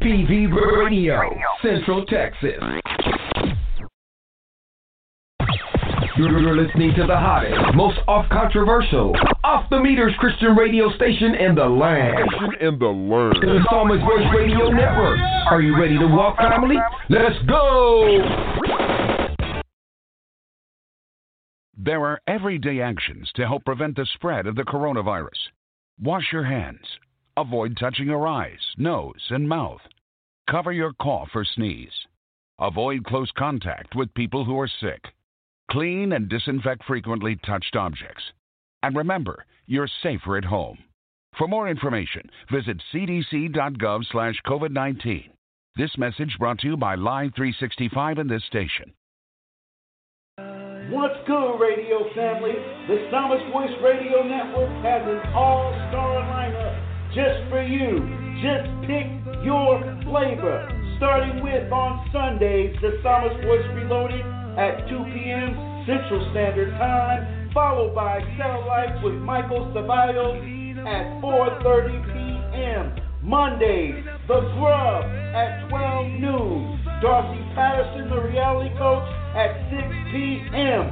TPV Radio, Central Texas. You're listening to the hottest, most off controversial, off the meters Christian radio station in the land. In the land. The Psalmist Voice Radio Network. Are you ready to walk, family? Let's go! There are everyday actions to help prevent the spread of the coronavirus. Wash your hands. Avoid touching your eyes, nose, and mouth. Cover your cough or sneeze. Avoid close contact with people who are sick. Clean and disinfect frequently touched objects. And remember, you're safer at home. For more information, visit cdc.gov/covid19. This message brought to you by Live 365 and this station. What's good, radio family? The Psalmist Voice Radio Network has an all-star lineup just for you. Just pick your flavor. Starting with on Sundays, the Psalmist Voice Reloaded at 2 p.m. Central Standard Time, followed by Satellite with Michael Ceballos at 4.30 p.m. Mondays, The Grub at 12 noon. Darcy Patterson, the reality coach, at 6 p.m.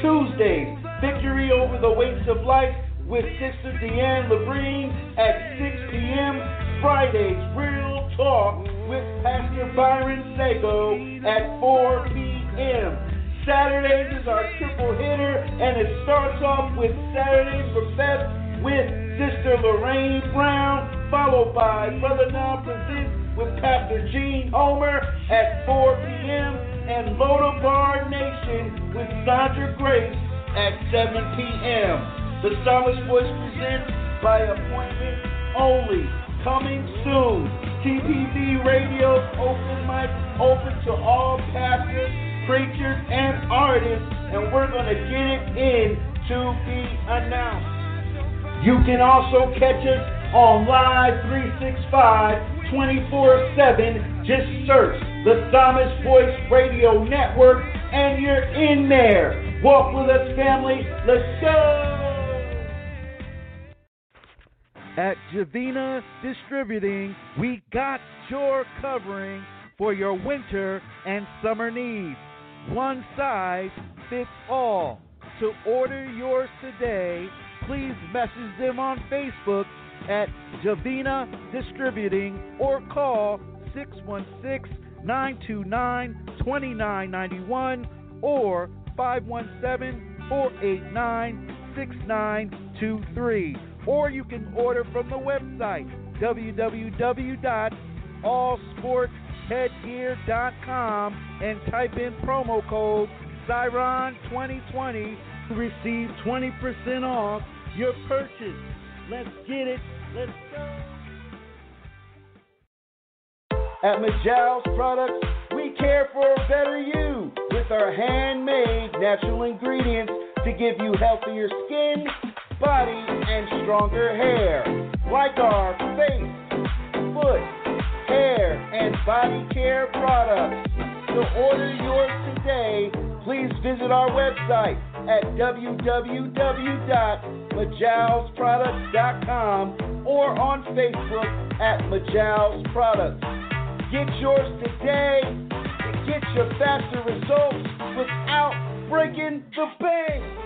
Tuesdays, Victory Over the Weights of Life with Sister Deanne Labrine at 6 p.m. Fridays, Real Talk with Pastor Byron Sago at 4 p.m. Saturdays is our triple hitter, and it starts off with Saturday's Buffet with Sister Lorraine Brown, followed by Brother Now Presents with Pastor Gene Homer at 4 p.m. and Lodabar Nation with Sandra Grace at 7 p.m. The Psalmist Voice presents by appointment only. Coming soon. TPV Radio open mic open to all pastors, preachers, and artists, and we're going to get it in to be announced. You can also catch us on Live 365 24 7. Just search the Psalmist Voice Radio Network and you're in there. Walk with us, family. Let's go. At Javina Distributing, we got your covering for your winter and summer needs. One size fits all. To order yours today, please message them on Facebook at Javina Distributing or call 616 929 2991 or 517 489 6923. Or you can order from the website www.allsportheadgear.com and type in promo code Siron2020 to receive 20% off your purchase. Let's get it. Let's go. At Majal's Products, we care for a better you with our handmade natural ingredients to give you healthier skin, body, and stronger hair. Like our face, foot, hair, and body care products. To order yours today, please visit our website at www.majalsproducts.com or on Facebook at Majal's Products. Get yours today and get your faster results without breaking the bank.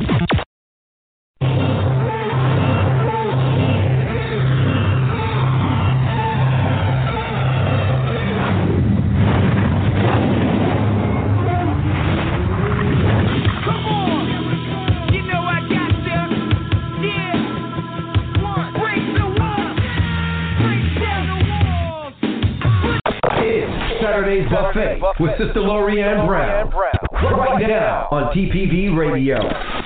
With Sister Lorianne Brown. Right now on TPV Radio.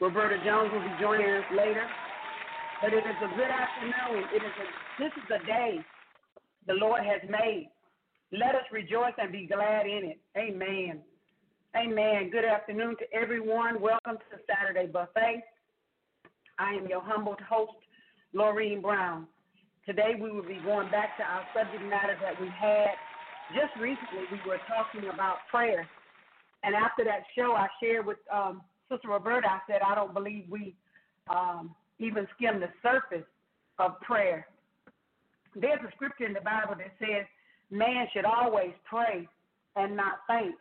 Roberta Jones will be joining us later. But it is a good afternoon. It is a, this is a day the Lord has made. Let us rejoice and be glad in it. Amen. Amen. Good afternoon to everyone. Welcome to Saturday Buffet. I am your humbled host, Lorraine Brown. Today we will be going back to our subject matter that we had just recently. We were talking about prayer. And after that show, I shared with um, Sister Roberta, I said, I don't believe we um, even skim the surface of prayer. There's a scripture in the Bible that says man should always pray and not faint.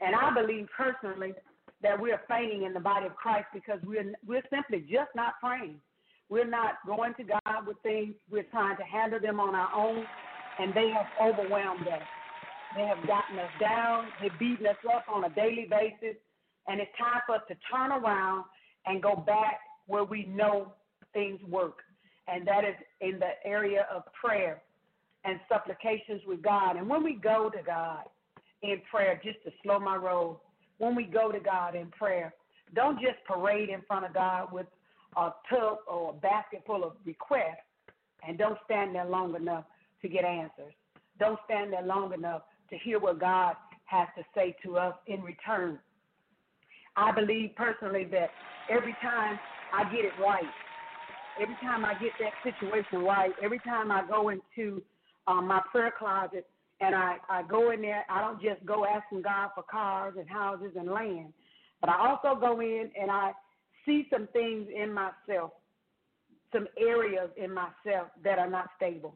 And I believe personally that we're fainting in the body of Christ because we're we're simply just not praying. We're not going to God with things. We're trying to handle them on our own, and they have overwhelmed us. They have gotten us down. They've beaten us up on a daily basis. And it's time for us to turn around and go back where we know things work, and that is in the area of prayer and supplications with God. And when we go to God in prayer, just to slow my roll, when we go to God in prayer, don't just parade in front of God with a tub or a basket full of requests and don't stand there long enough to get answers. Don't stand there long enough to hear what God has to say to us in return. I believe personally that every time I get it right, every time I get that situation right, every time I go into um, my prayer closet and I, I go in there, I don't just go asking God for cars and houses and land, but I also go in and I see some things in myself, some areas in myself that are not stable.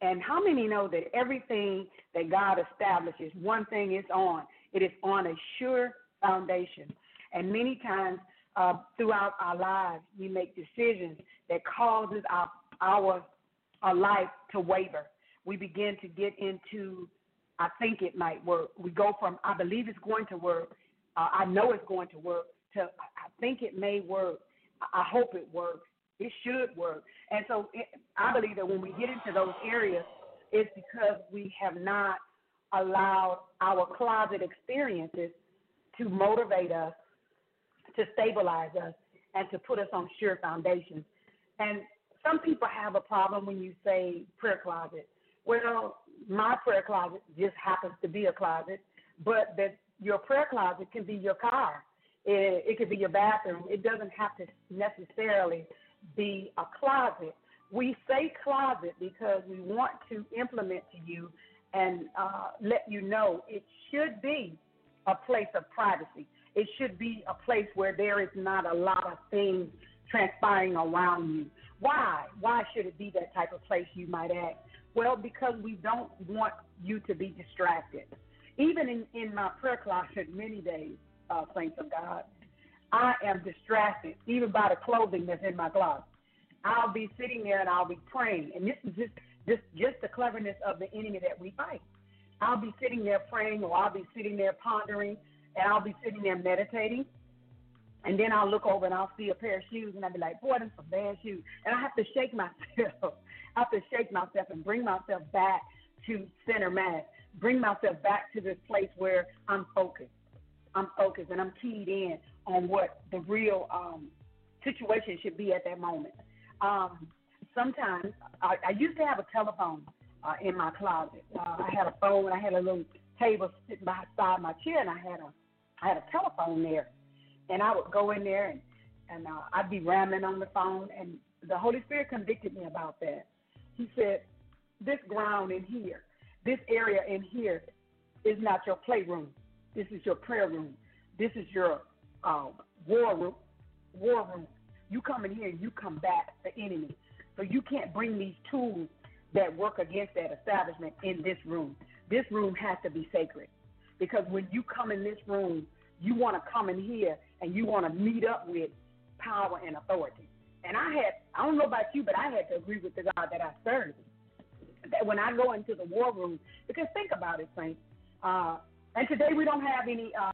And how many know that everything that God establishes, one thing is on, it is on a sure foundation. And many times uh, throughout our lives, we make decisions that causes our, our our life to waver. We begin to get into, I think it might work. We go from I believe it's going to work, uh, I know it's going to work, to I think it may work, I hope it works, it should work. And so it, I believe that when we get into those areas, it's because we have not allowed our closet experiences to motivate us, to stabilize us, and to put us on sure foundations. And some people have a problem when you say prayer closet. Well, my prayer closet just happens to be a closet, but that your prayer closet can be your car. It, it could be your bathroom. It doesn't have to necessarily be a closet. We say closet because we want to implement to you and uh, let you know it should be a place of privacy. It should be a place where there is not a lot of things transpiring around you. Why? Why should it be that type of place, you might ask? Well, because we don't want you to be distracted. Even in, in my prayer closet, many days, uh, saints of God, I am distracted, even by the clothing that's in my closet. I'll be sitting there and I'll be praying, and this is just just just the cleverness of the enemy that we fight. I'll be sitting there praying, or I'll be sitting there pondering, and I'll be sitting there meditating, and then I'll look over and I'll see a pair of shoes, and I'll be like, "Boy, them some bad shoes," and I have to shake myself. I have to shake myself and bring myself back to center mass, bring myself back to this place where I'm focused. I'm focused and I'm keyed in on what the real um, situation should be at that moment. Um, sometimes I, I used to have a telephone uh, in my closet. Uh, I had a phone. I had a little table sitting beside my chair, and I had a I had a telephone there. And I would go in there and and uh, I'd be rambling on the phone, and the Holy Spirit convicted me about that. He said, "This ground in here, this area in here, is not your playroom. This is your prayer room. This is your uh, war room. War room. You come in here and you combat the enemy. So you can't bring these tools that work against that establishment in this room. This room has to be sacred. Because when you come in this room, you want to come in here and you want to meet up with power and authority. And I had, I don't know about you, but I had to agree with the God that I serve. That when I go into the war room, because think about it, Saints. Uh, and today we don't have any, uh,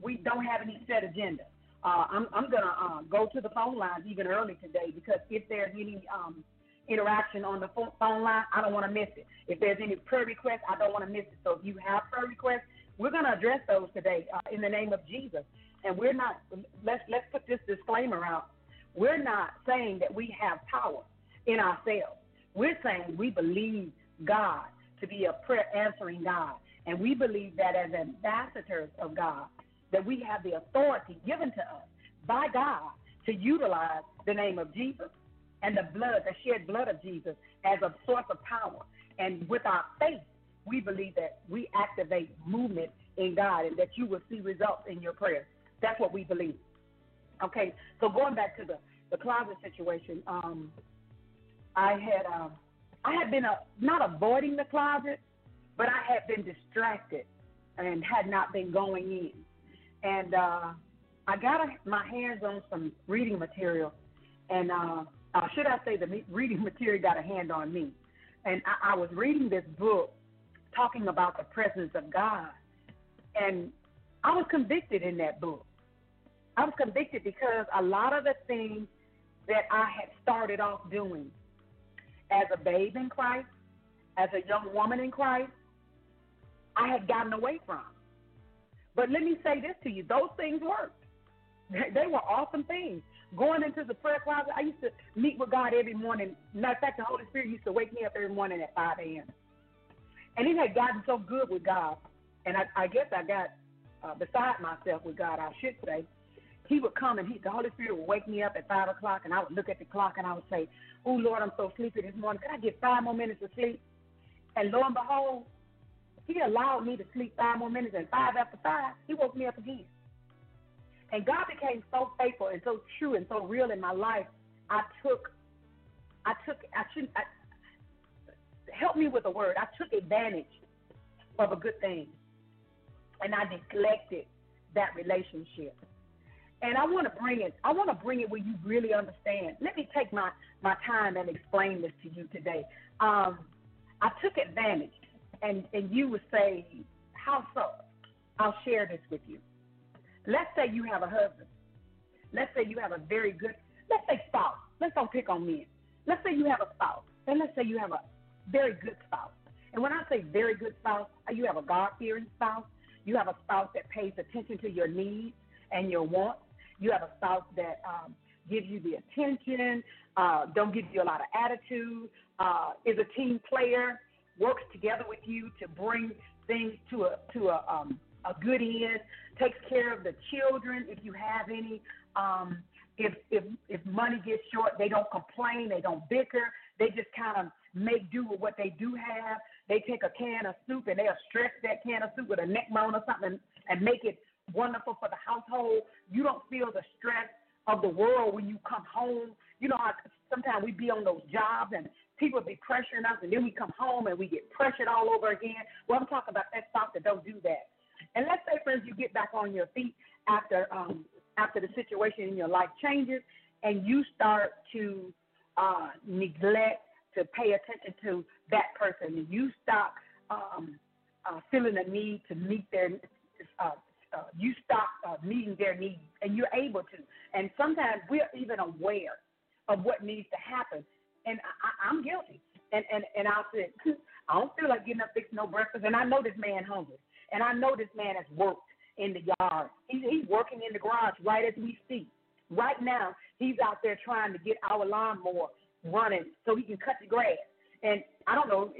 we don't have any set agenda. Uh, I'm, I'm going to uh, go to the phone lines even early today because if there's any um, interaction on the phone line, I don't want to miss it. If there's any prayer requests, I don't want to miss it. So if you have prayer requests, we're going to address those today uh, in the name of Jesus. And we're not, let's, let's put this disclaimer out. We're not saying that we have power in ourselves. We're saying we believe God to be a prayer answering God. And we believe that as ambassadors of God, that we have the authority given to us by God to utilize the name of Jesus and the blood, the shed blood of Jesus, as a source of power. And with our faith, we believe that we activate movement in God and that you will see results in your prayers. That's what we believe. Okay, so going back to the, the closet situation, um, I had um, I had been uh, not avoiding the closet, but I had been distracted and had not been going in and uh, I got a, my hands on some reading material, and uh, uh, should I say the reading material got a hand on me, and I, I was reading this book talking about the presence of God, and I was convicted in that book. I was convicted because a lot of the things that I had started off doing as a babe in Christ, as a young woman in Christ, I had gotten away from. But let me say this to you those things worked. They were awesome things. Going into the prayer closet, I used to meet with God every morning. Matter of fact, the Holy Spirit used to wake me up every morning at 5 a.m. And it had gotten so good with God, and I, I guess I got uh, beside myself with God, I should say. He would come and he, the Holy Spirit would wake me up at 5 o'clock, and I would look at the clock and I would say, Oh, Lord, I'm so sleepy this morning. Can I get five more minutes of sleep? And lo and behold, He allowed me to sleep five more minutes, and five after five, He woke me up again. And God became so faithful and so true and so real in my life. I took, I took, I shouldn't, I, help me with a word. I took advantage of a good thing, and I neglected that relationship. And I want to bring it. I want to bring it where you really understand. Let me take my my time and explain this to you today. Um, I took advantage, and and you would say, how so? I'll share this with you. Let's say you have a husband. Let's say you have a very good, let's say spouse. Let's don't pick on men. Let's say you have a spouse. And let's say you have a very good spouse. And when I say very good spouse, you have a God fearing spouse. You have a spouse that pays attention to your needs and your wants. You have a spouse that um, gives you the attention, uh, don't give you a lot of attitude, uh, is a team player, works together with you to bring things to a to a um, a good end, takes care of the children if you have any. Um, if if if money gets short, they don't complain, they don't bicker, they just kind of make do with what they do have. They take a can of soup and they'll stretch that can of soup with a neck bone or something and make it wonderful for the household. You don't feel the stress of the world when you come home. You know, sometimes we be on those jobs and people be pressuring us, and then we come home and we get pressured all over again. Well, I'm talking about that that don't do that. And let's say, friends, you get back on your feet after um, after the situation in your life changes, and you start to uh, neglect to pay attention to that person, and you stop um, uh, feeling the need to meet their uh, uh, you stop uh, meeting their needs, and you're able to. And sometimes we're even aware of what needs to happen. And I, I'm guilty. And and and I'll say, I don't feel like getting up fixing no breakfast, and I know this man hungry. And I know this man has worked in the yard. He's, he's working in the garage right as we speak. Right now, he's out there trying to get our lawnmower running so he can cut the grass. And I don't know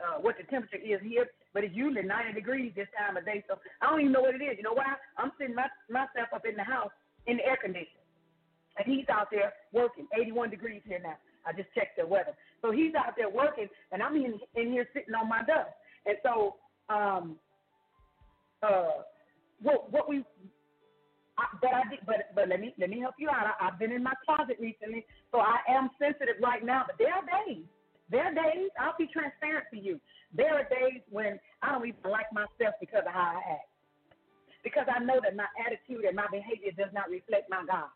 uh, what the temperature is here, but it's usually 90 degrees this time of day. So I don't even know what it is. You know why? I'm sitting my, myself up in the house in the air conditioner. And he's out there working, 81 degrees here now. I just checked the weather. So he's out there working, and I'm in, in here sitting on my dust. And so um, uh, what what we I, but I did, but but let me let me help you out. I, I've been in my closet recently, so I am sensitive right now. But there are days, there are days. I'll be transparent to you. There are days when I don't even like myself because of how I act, because I know that my attitude and my behavior does not reflect my God,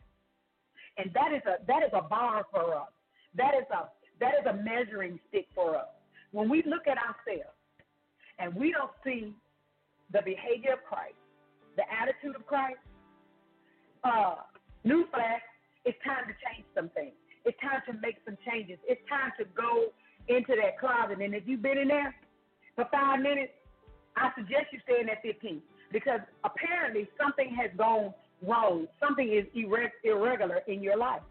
and that is a that is a bar for us. That is a that is a measuring stick for us. When we look at ourselves and we don't see the behavior of Christ, the attitude of Christ, uh, newsflash, it's time to change some things. It's time to make some changes. It's time to go into that closet. And if you've been in there for five minutes, I suggest you stay in there 15 because apparently something has gone wrong. Something is irregular in your life.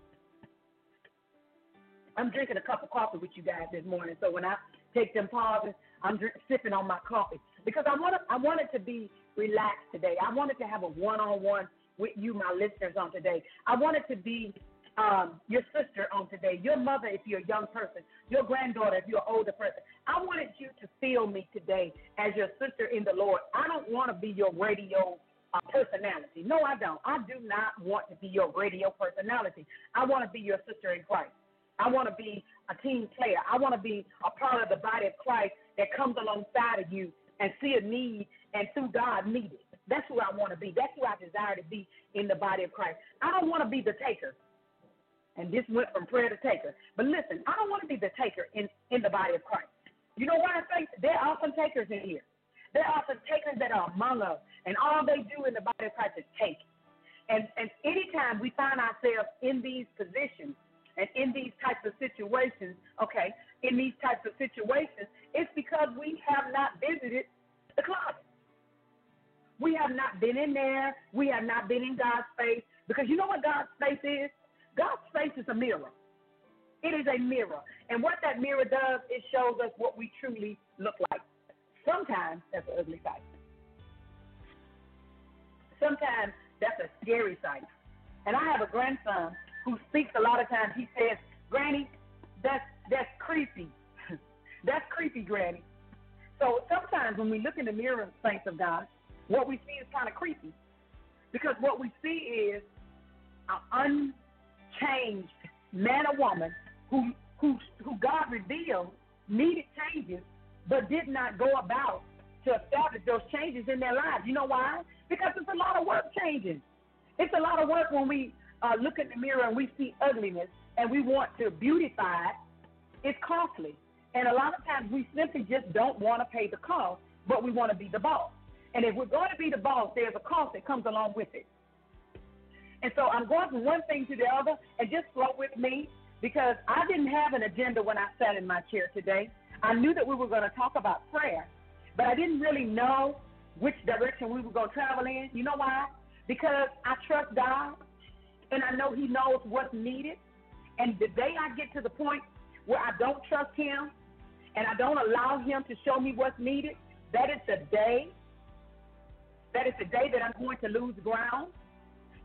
I'm drinking a cup of coffee with you guys this morning, so when I take them pauses, I'm drink, sipping on my coffee because I want I wanted to be relaxed today. I wanted to have a one-on-one with you, my listeners, on today. I wanted to be um, your sister on today, your mother if you're a young person, your granddaughter if you're an older person. I wanted you to feel me today as your sister in the Lord. I don't want to be your radio uh, personality. No, I don't. I do not want to be your radio personality. I want to be your sister in Christ. I want to be a team player. I want to be a part of the body of Christ that comes alongside of you and see a need and through God meet it. That's who I want to be. That's who I desire to be in the body of Christ. I don't want to be the taker. And this went from prayer to taker. But listen, I don't want to be the taker in, in the body of Christ. You know why I say there are some takers in here. There are some takers that are among us, and all they do in the body of Christ is take. And and anytime we find ourselves in these positions, And in these types of situations, okay, in these types of situations, it's because we have not visited the closet. We have not been in there. We have not been in God's face. Because you know what God's face is? God's face is a mirror. It is a mirror. And what that mirror does, it shows us what we truly look like. Sometimes that's an ugly sight. Sometimes that's a scary sight. And I have a grandson who speaks a lot of times. He says, Granny, that's that's creepy. that's creepy, Granny. So sometimes when we look in the mirror, saints of God, what we see is kind of creepy. Because what we see is an unchanged man or woman who who who God revealed needed changes, but did not go about to establish those changes in their lives. You know why? Because it's a lot of work changing. It's a lot of work when we uh, look in the mirror and we see ugliness and we want to beautify it. It's costly. And a lot of times we simply just don't want to pay the cost, but we want to be the boss. And if we're going to be the boss, there's a cost that comes along with it. And so I'm going from one thing to the other and just flow with me because I didn't have an agenda when I sat in my chair today. I knew that we were going to talk about prayer, but I didn't really know which direction we were going to travel in. You know why? Because I trust God and I know He knows what's needed. And the day I get to the point where I don't trust Him and I don't allow Him to show me what's needed, that is the day. That is the day that I'm going to lose ground.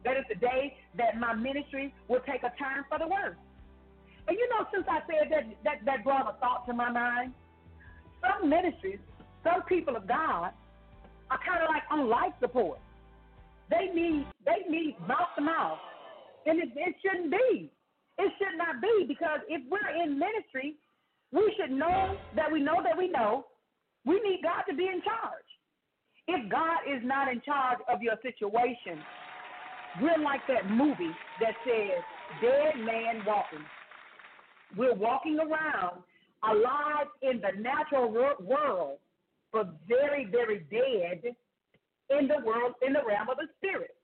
That is the day that my ministry will take a turn for the worse. And you know, since I said that, that, that brought a thought to my mind. Some ministries, some people of God are kind of like on life support. They need they need mouth to mouth, and it, it shouldn't be. It should not be because if we're in ministry, we should know that we know that we know we need God to be in charge. If God is not in charge of your situation, we're like that movie that says dead man walking. We're walking around alive in the natural world, but very, very dead in the world, in the realm of the spirit.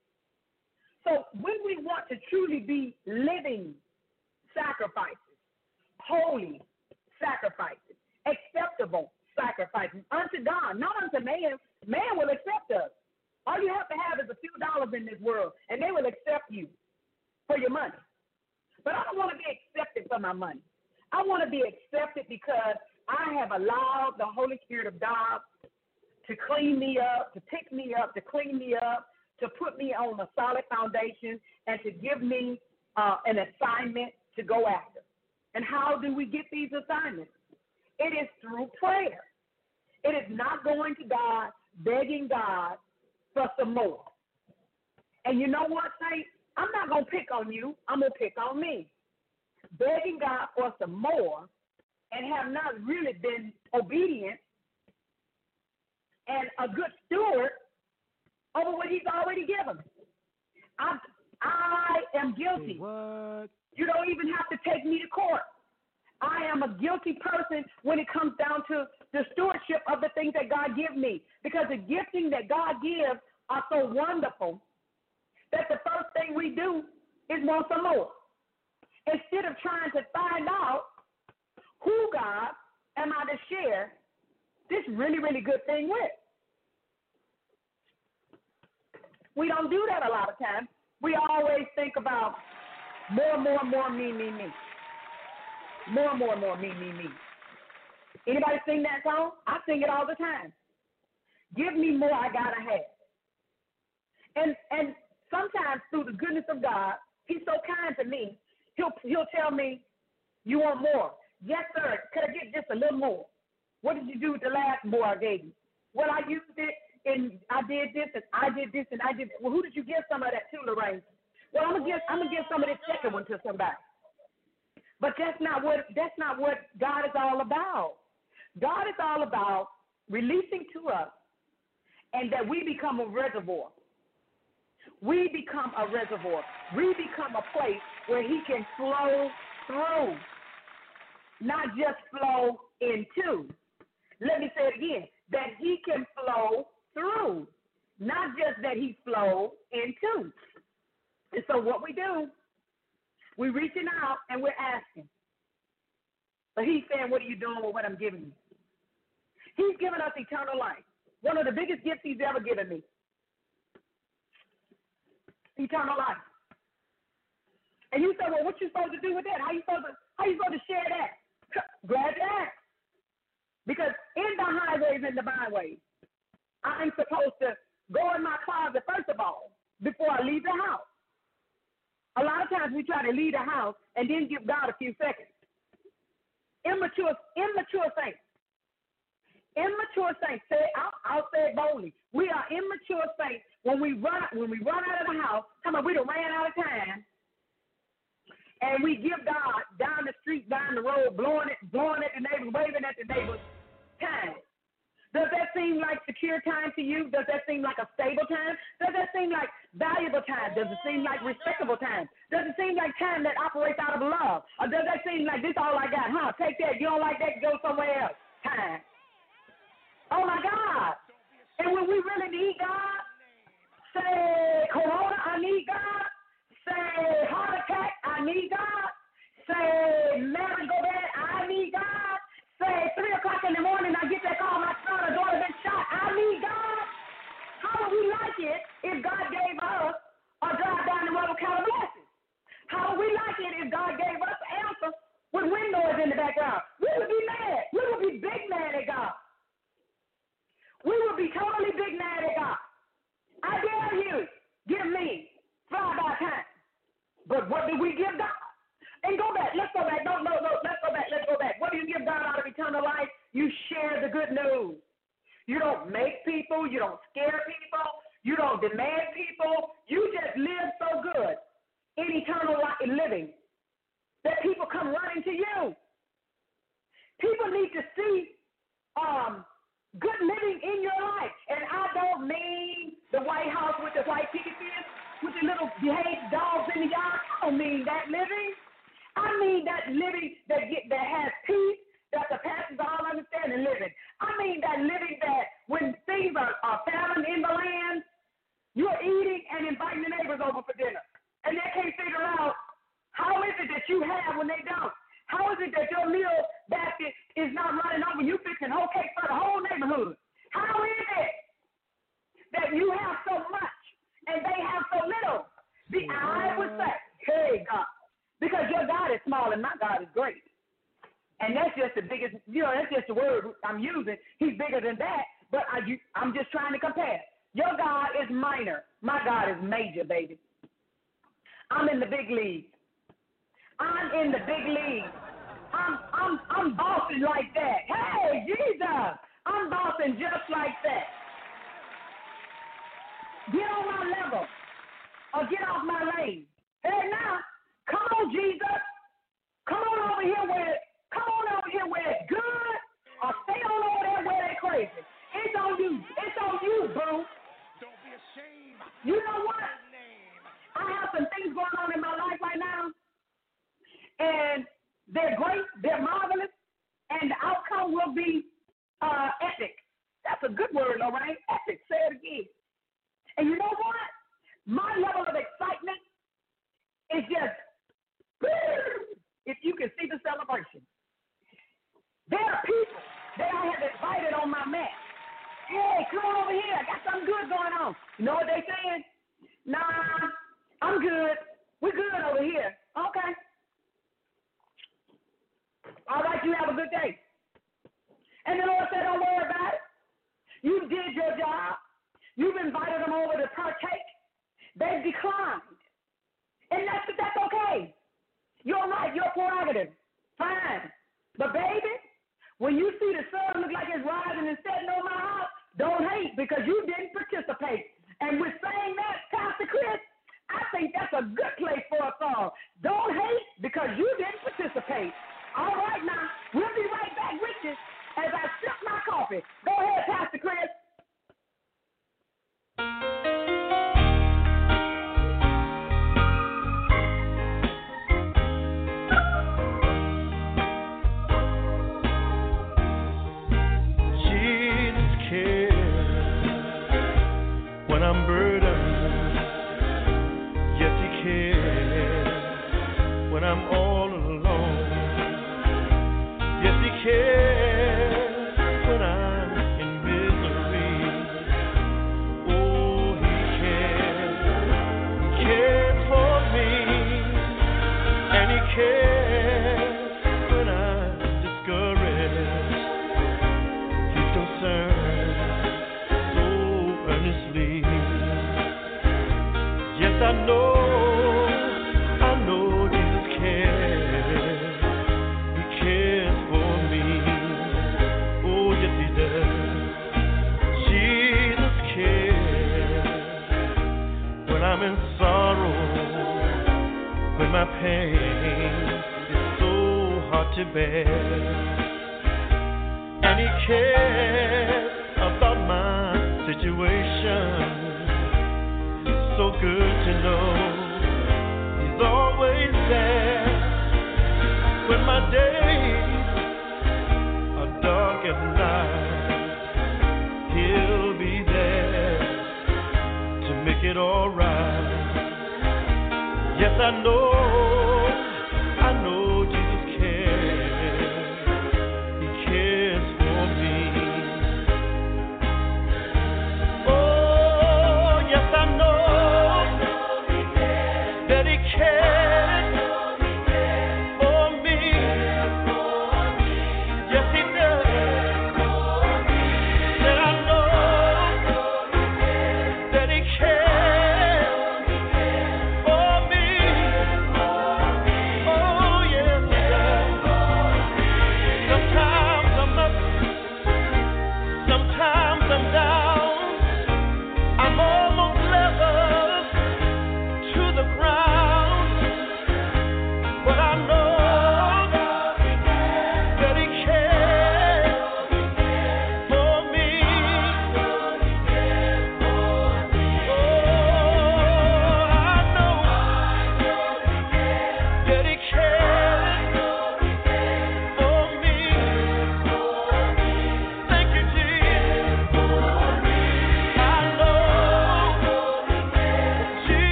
So when we want to truly be living sacrifices, holy sacrifices, acceptable sacrifices unto God, not unto man, man will accept us. All you have to have is a few dollars in this world, and they will accept you for your money. But I don't want to be accepted for my money. I want to be accepted because I have allowed the Holy Spirit of God to clean me up, to pick me up, to clean me up, to put me on a solid foundation, and to give me uh, an assignment to go after. And how do we get these assignments? It is through prayer. It is not going to God, begging God for some more. And you know what, Saint? I'm not going to pick on you. I'm going to pick on me. Begging God for some more and have not really been obedient and a good steward over what he's already given. I, I am guilty. What? You don't even have to take me to court. I am a guilty person when it comes down to the stewardship of the things that God gives me. Because the gifting that God gives are so wonderful that the first thing we do is want some more. Instead of trying to find out who God am I to share this really, really good thing with. We don't do that a lot of times. We always think about more, more, more, me, me, me. More, more, more, me, me, me. Anybody sing that song? I sing it all the time. Give me more, I gotta have. And and sometimes through the goodness of God, He's so kind to me. He'll He'll tell me, "You want more? Yes, sir. Could I get just a little more? What did you do with the last more I gave you? Well, I used it and I did this and I did this and I did. Well, who did you give some of that to, Lorraine? Well, I'm gonna give I'm gonna give some of this second one to somebody. But that's not what that's not what God is all about. God is all about releasing to us and that we become a reservoir. We become a reservoir. We become a place where he can flow through, not just flow into. Let me say it again that he can flow through, not just that he flowed into. And so what we do, we're reaching out and we're asking. But he's saying, What are you doing with what I'm giving you? He's given us eternal life, one of the biggest gifts he's ever given me. Eternal life. And you say, Well, what you supposed to do with that? How you supposed to how you supposed to share that? Grab that? Because in the highways and the byways, I'm supposed to go in my closet, first of all, before I leave the house. A lot of times we try to leave the house and then give God a few seconds. Immature, immature saints. Immature saints. Say, I'll, I'll say it boldly. We are immature saints when we run when we run out of the house. Come on, we done ran out of time, and we give God down the street, down the road, blowing it, blowing at the neighbors, waving at the neighbors. Time. Does that seem like secure time to you? Does that seem like a stable time? Does that seem like valuable time? Does it seem like respectable time? Does it seem like time that operates out of love? Or does that seem like this all I got? Huh? Take that. You don't like that? Go somewhere else. Time. Oh my God. And when we really need God, say Corona, I need God. Say heart attack, I need God.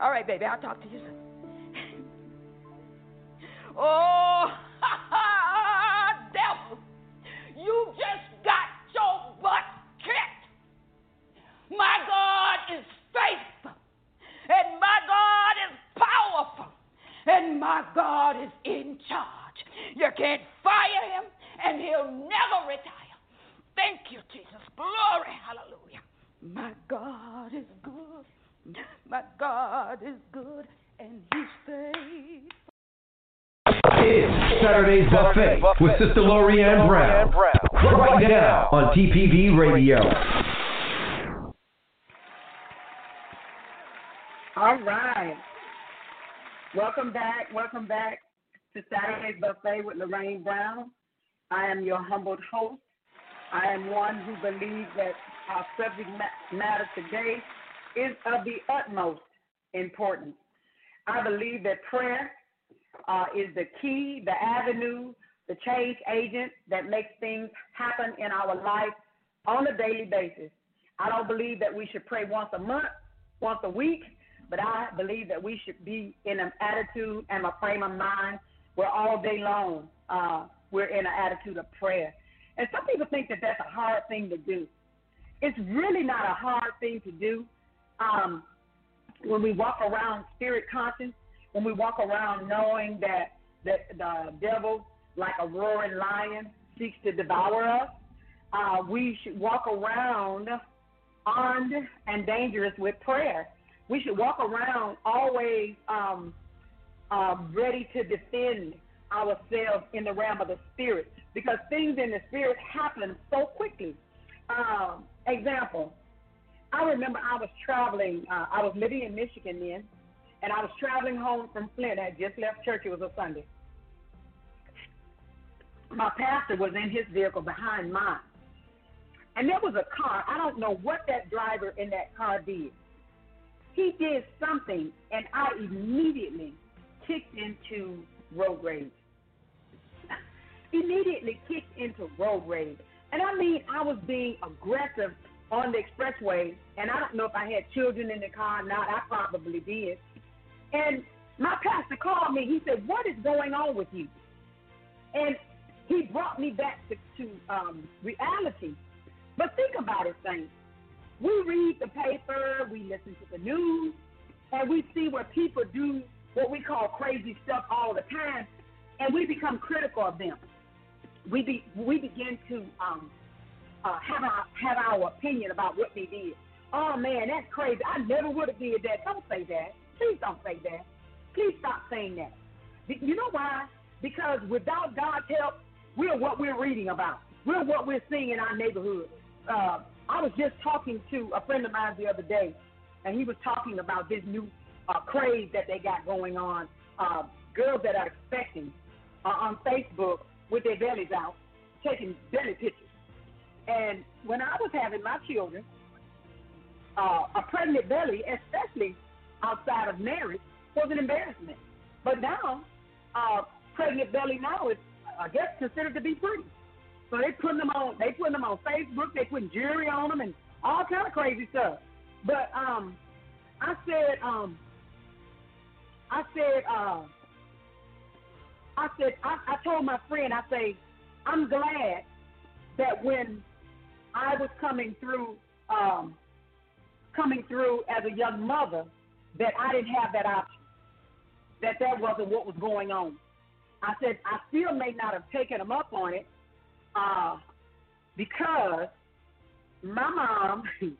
All right, baby, I'll talk to you soon. oh, devil, you just got your butt kicked. My God is faithful, and my God is powerful, and my God is in charge. You can't fire him, and he'll never retire. Thank you, Jesus. Glory, hallelujah. My God is good. My God is good and he's faithful. It's Saturday's Buffet, with Sister Lorraine Brown. Brown. Right now on TPV Radio. All right. Welcome back. Welcome back to Saturday's Buffet with Lorraine Brown. I am your humbled host. I am one who believes that our subject matter today is of the utmost importance. I believe that prayer uh, is the key, the avenue, the change agent that makes things happen in our life on a daily basis. I don't believe that we should pray once a month, once a week, but I believe that we should be in an attitude and a frame of mind where all day long uh, we're in an attitude of prayer. And some people think that that's a hard thing to do. It's really not a hard thing to do. Um, when we walk around spirit conscious, when we walk around knowing that, that the devil, like a roaring lion, seeks to devour us, uh, we should walk around armed and dangerous with prayer. We should walk around always um, uh, ready to defend ourselves in the realm of the spirit because things in the spirit happen so quickly. Um, example, I remember I was traveling, uh, I was living in Michigan then, and I was traveling home from Flint. I had just left church, it was a Sunday. My pastor was in his vehicle behind mine. And there was a car. I don't know what that driver in that car did. He did something, and I immediately kicked into road rage. immediately kicked into road rage. And I mean, I was being aggressive on the expressway, and I don't know if I had children in the car or not. I probably did. And my pastor called me. He said, What is going on with you? And he brought me back to, to um, reality. But think about it, Saints. We read the paper, we listen to the news, and we see where people do what we call crazy stuff all the time, and we become critical of them. We be, we begin to um, uh, have our have our opinion about what they did. Oh man, that's crazy. I never would have did that. Don't say that. Please don't say that. Please stop saying that. You know why? Because without God's help, we're what we're reading about. We're what we're seeing in our neighborhood. Uh, I was just talking to a friend of mine the other day, and he was talking about this new uh, craze that they got going on. Uh, girls that are expecting uh, on Facebook with their bellies out, taking belly pictures. And when I was having my children, uh, a pregnant belly, especially outside of marriage, was an embarrassment. But now, uh, pregnant belly now is, I guess, considered to be pretty. So they putting them on, they putting them on Facebook, they putting jewelry on them, and all kind of crazy stuff. But um, I said, um, I said, uh, I said, I, I told my friend, I say, I'm glad that when I was coming through, um, coming through as a young mother, that I didn't have that option, that that wasn't what was going on. I said I still may not have taken them up on it, uh, because my mom,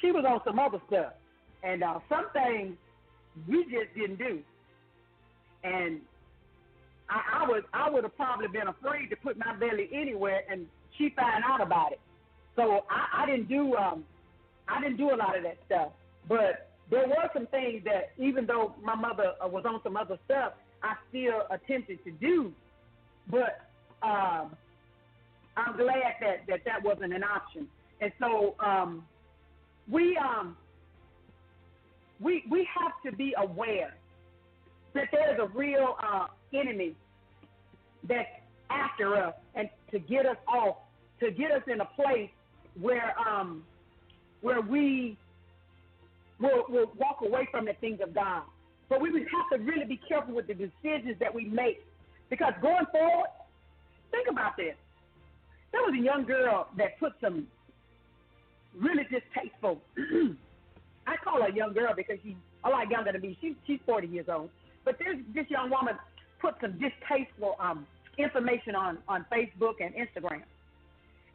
she was on some other stuff, and uh, some things we just didn't do, and I, I would I would have probably been afraid to put my belly anywhere, and she found out about it. So I, I didn't do um I didn't do a lot of that stuff. But there were some things that even though my mother uh, was on some other stuff, I still attempted to do. But um, I'm glad that, that that wasn't an option. And so um, we um, we we have to be aware that there's a real uh, enemy that's after us and to get us off, to get us in a place where um, where we will will walk away from the things of God. But we would have to really be careful with the decisions that we make because going forward, think about this. There was a young girl that put some really distasteful. I call her a young girl because she's a lot younger than me. She's she's 40 years old. But there's this young woman put some distasteful um, information on on Facebook and Instagram.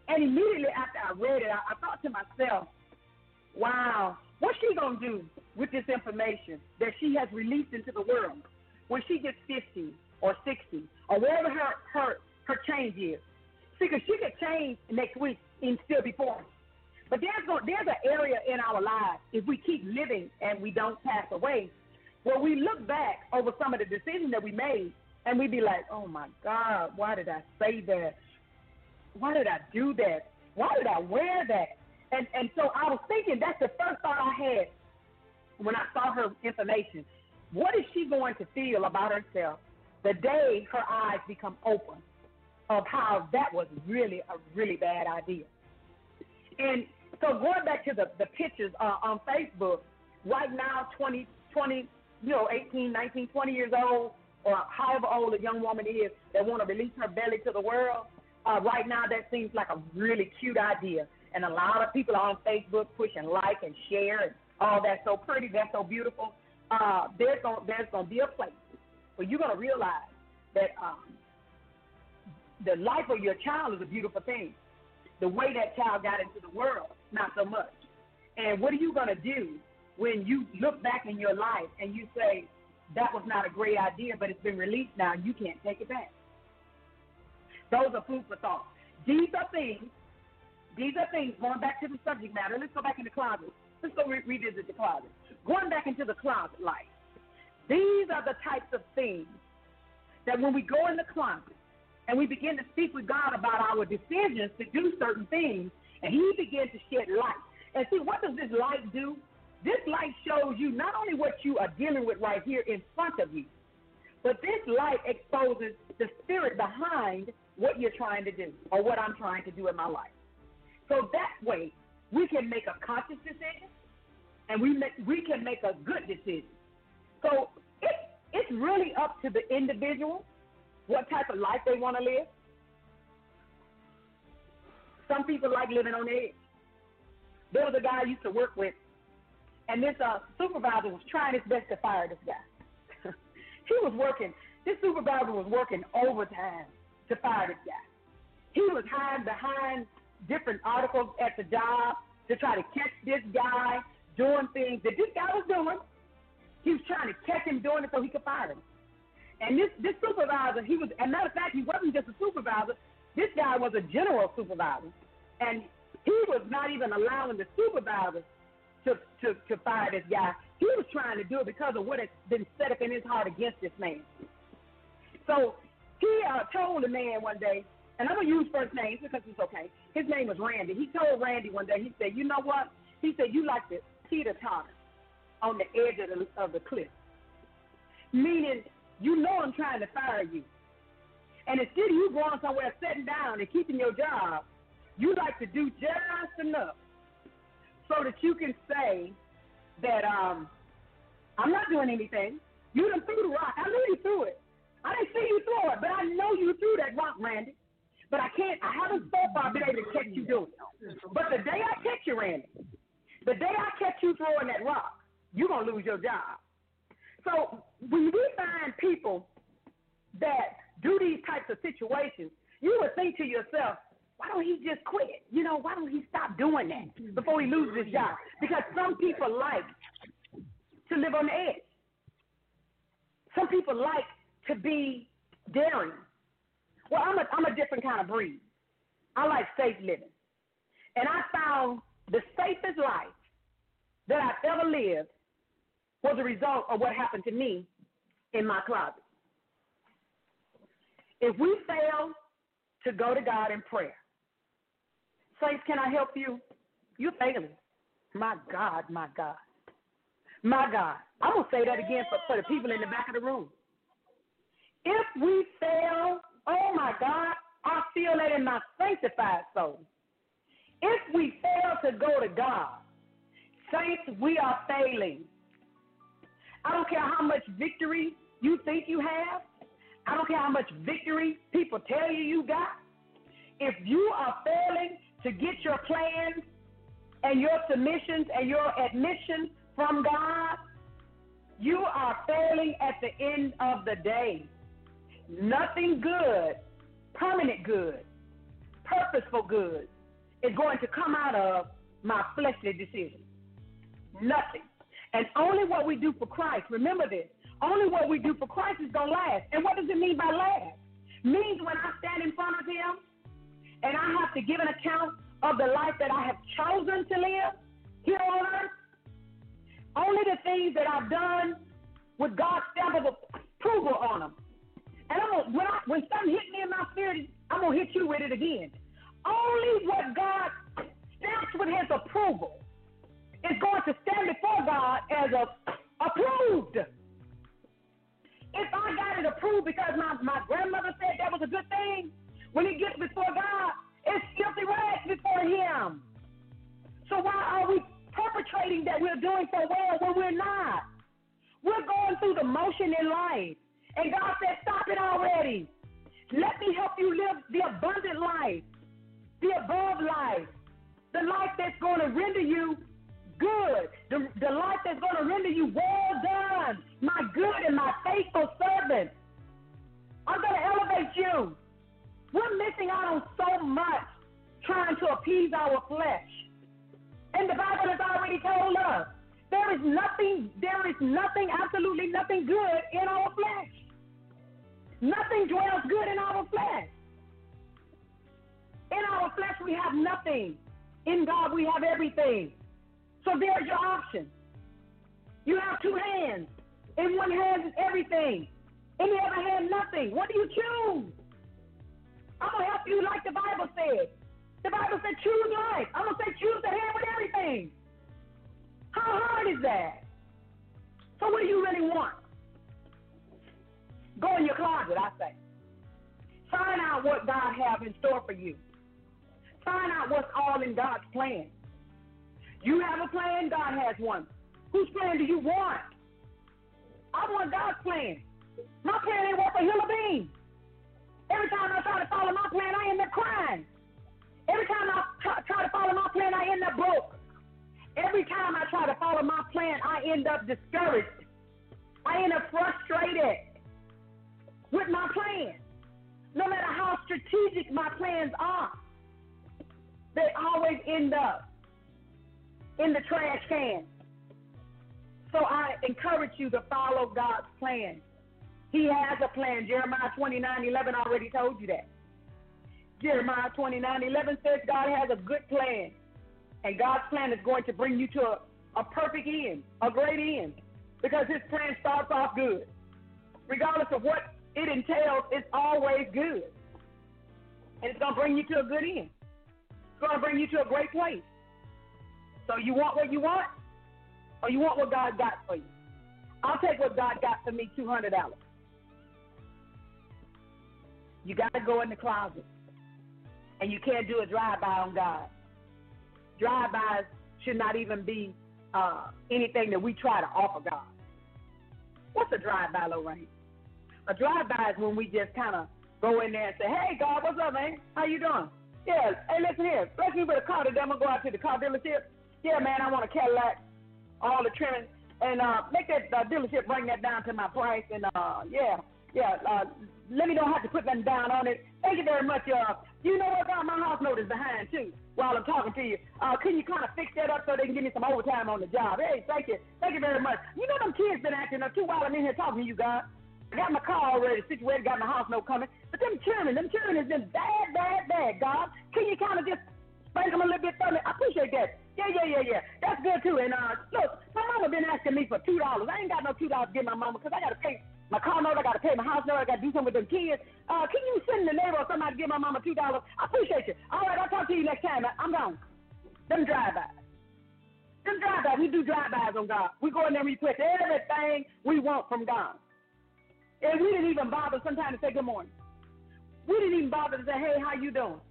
And immediately after I read it, I, I thought to myself, wow, what's she going to do with this information that she has released into the world when she gets 50 or 60 or wherever her, her, her change is? Because she could change next week and still be foreign. But there's no, there's an area in our lives if we keep living and we don't pass away, where we look back over some of the decisions that we made and we'd be like, oh my God, why did I say that? Why did I do that? Why did I wear that? And and so I was thinking that's the first thought I had when I saw her information. What is she going to feel about herself the day her eyes become open of how that was really a really bad idea? And so going back to the, the pictures uh, on Facebook, right now, 20, 20, you know, 18, 19, 20 years old, or however old a young woman is that want to release her belly to the world, uh, right now that seems like a really cute idea. And a lot of people are on Facebook pushing like and share and all that's so pretty, that's so beautiful. Uh, there's gonna there's to be a place where you're to realize that um, the life of your child is a beautiful thing. The way that child got into the world, not so much. And what are you to do when you look back in your life and you say, that was not a great idea, but it's been released now, you can't take it back? Those are food for thought. These are things, these are things, going back to the subject matter, let's go back in the closet. Let's go re- revisit the closet. Going back into the closet life. These are the types of things that when we go in the closet and we begin to speak with God about our decisions to do certain things, and He begins to shed light. And see, what does this light do? This light shows you not only what you are dealing with right here in front of you, but this light exposes the spirit behind what you're trying to do or what I'm trying to do in my life. So that way, we can make a conscious decision and we make, we can make a good decision. So it, it's really up to the individual what type of life they want to live. Some people like living on edge. There was a guy I used to work with, and this uh, supervisor was trying his best to fire this guy. he was working, this supervisor was working overtime to fire this guy. He was hiding behind different articles at the job to try to catch this guy doing things that this guy was doing. He was trying to catch him doing it so he could fire him. And this this supervisor, he was, and matter of fact, he wasn't just a supervisor. This guy was a general supervisor, and he was not even allowing the supervisor to to to fire this guy. He was trying to do it because of what had been set up in his heart against this man. So he uh, told the man one day, and I'm gonna use first names because it's okay. His name was Randy. He told Randy one day. He said, "You know what?" He said, "You like to teeter totter on the edge of the of the cliff." Meaning, you know I'm trying to fire you. And instead of you going somewhere sitting down and keeping your job, you like to do just enough so that you can say that um, I'm not doing anything. You done threw the rock. I knew you threw it. I didn't see you throw it, but I know you threw that rock, Randy. But I can't. I haven't so far been able to catch you doing it. But the day I catch you, Randy, the day I catch you throwing that rock, you're gonna lose your job. So when we find people that do these types of situations, you would think to yourself, why don't he just quit? You know, why don't he stop doing that before he loses his job? Because some people like to live on the edge. Some people like to be daring. Well, I'm a, I'm a different kind of breed. I like safe living. And I found the safest life that I've ever lived was a result of what happened to me in my closet. If we fail to go to God in prayer, Saints, can I help you? You're failing. My God, my God. My God. I'm going to say that again for, for the people in the back of the room. If we fail, oh my God, I feel that in my sanctified soul. If we fail to go to God, saints, we are failing. I don't care how much victory you think you have. I don't care how much victory people tell you you got. If you are failing to get your plans and your submissions and your admission from God, you are failing at the end of the day. Nothing good, permanent good, purposeful good is going to come out of my fleshly decisions. Nothing. And only what we do for Christ, remember this, only what we do for Christ is going to last. And what does it mean by last? Means when I stand in front of Him and I have to give an account of the life that I have chosen to live here on earth, only the things that I've done with God's stamp of approval on them. And I'm gonna, when I, when something hit me in my spirit, I'm gonna hit you with it again. Only what God stamps with His approval is going to stand before God as a, approved. If I got it approved because my, my grandmother said that was a good thing, when it gets before God, it's filthy rags before Him. So why are we perpetrating that we're doing so well when we're not? We're going through the motion in life. And God said, Stop it already. Let me help you live the abundant life, the above life, the life that's going to render you good, the, the life that's going to render you well done, my good and my faithful servant. I'm going to elevate you. We're missing out on so much trying to appease our flesh. And the Bible has already told us there is nothing, there is nothing, absolutely nothing good in our flesh. Nothing dwells good in our flesh. In our flesh, we have nothing. In God, we have everything. So there's your option. You have two hands. In one hand is everything. In the other hand, nothing. What do you choose? I'm to help you like the Bible said. The Bible said choose life. I'm to say choose the hand with everything. How hard is that? So what do you really want? Go in your closet, I say. Find out what God has in store for you. Find out what's all in God's plan. You have a plan, God has one. Whose plan do you want? I want God's plan. My plan ain't worth a hill of beans. Every time I try to follow my plan, I end up crying. Every time I try to follow my plan, I end up broke. Every time I try to follow my plan, I end up discouraged. I end up frustrated with my plan. No matter how strategic my plans are, they always end up in the trash can. So I encourage you to follow God's plan. He has a plan. Jeremiah 29 11 already told you that. Jeremiah 29 11 says God has a good plan. And God's plan is going to bring you to a, a perfect end, a great end, because His plan starts off good. Regardless of what it entails, it's always good. And it's going to bring you to a good end. It's going to bring you to a great place. So you want what you want, or you want what God got for you? I'll take what God got for me, $200. You got to go in the closet. And you can't do a drive-by on God. Drive-bys should not even be uh, anything that we try to offer God. What's a drive-by, Lorraine? A drive-by is when we just kind of go in there and say, hey, God, what's up, man? How you doing? Yeah, hey, listen here. Bless me with a car today. I'm going to go out to the car dealership. Yeah, man, I want a Cadillac, all the trimming. And uh, make that uh, dealership bring that down to my price. And uh, yeah, yeah, uh, let me don't have to put nothing down on it. Thank you very much. Uh, you know what? God, my house note is behind too. While I'm talking to you, uh, can you kind of fix that up so they can give me some overtime on the job? Hey, thank you, thank you very much. You know them kids been acting up too while I'm in here talking to you, God. I got my car already situated, got my house note coming, but them children, them children has been bad, bad, bad. God, can you kind of just spank them a little bit for me? I appreciate that. Yeah, yeah, yeah, yeah. That's good too. And uh, look, my mama been asking me for two dollars. I ain't got no two dollars to give my mama because I gotta pay my car note, I gotta pay my house note, I gotta do something with them kids. Uh, can you send the neighbor or somebody to give my mama two dollars? I appreciate you. All right, I'll talk to you next time. I'm gone. Them drive-bys. Them drive-bys. We do drive-bys on God. We go in there and request everything we want from God. And we didn't even bother sometimes to say good morning. We didn't even bother to say, hey, how you doing?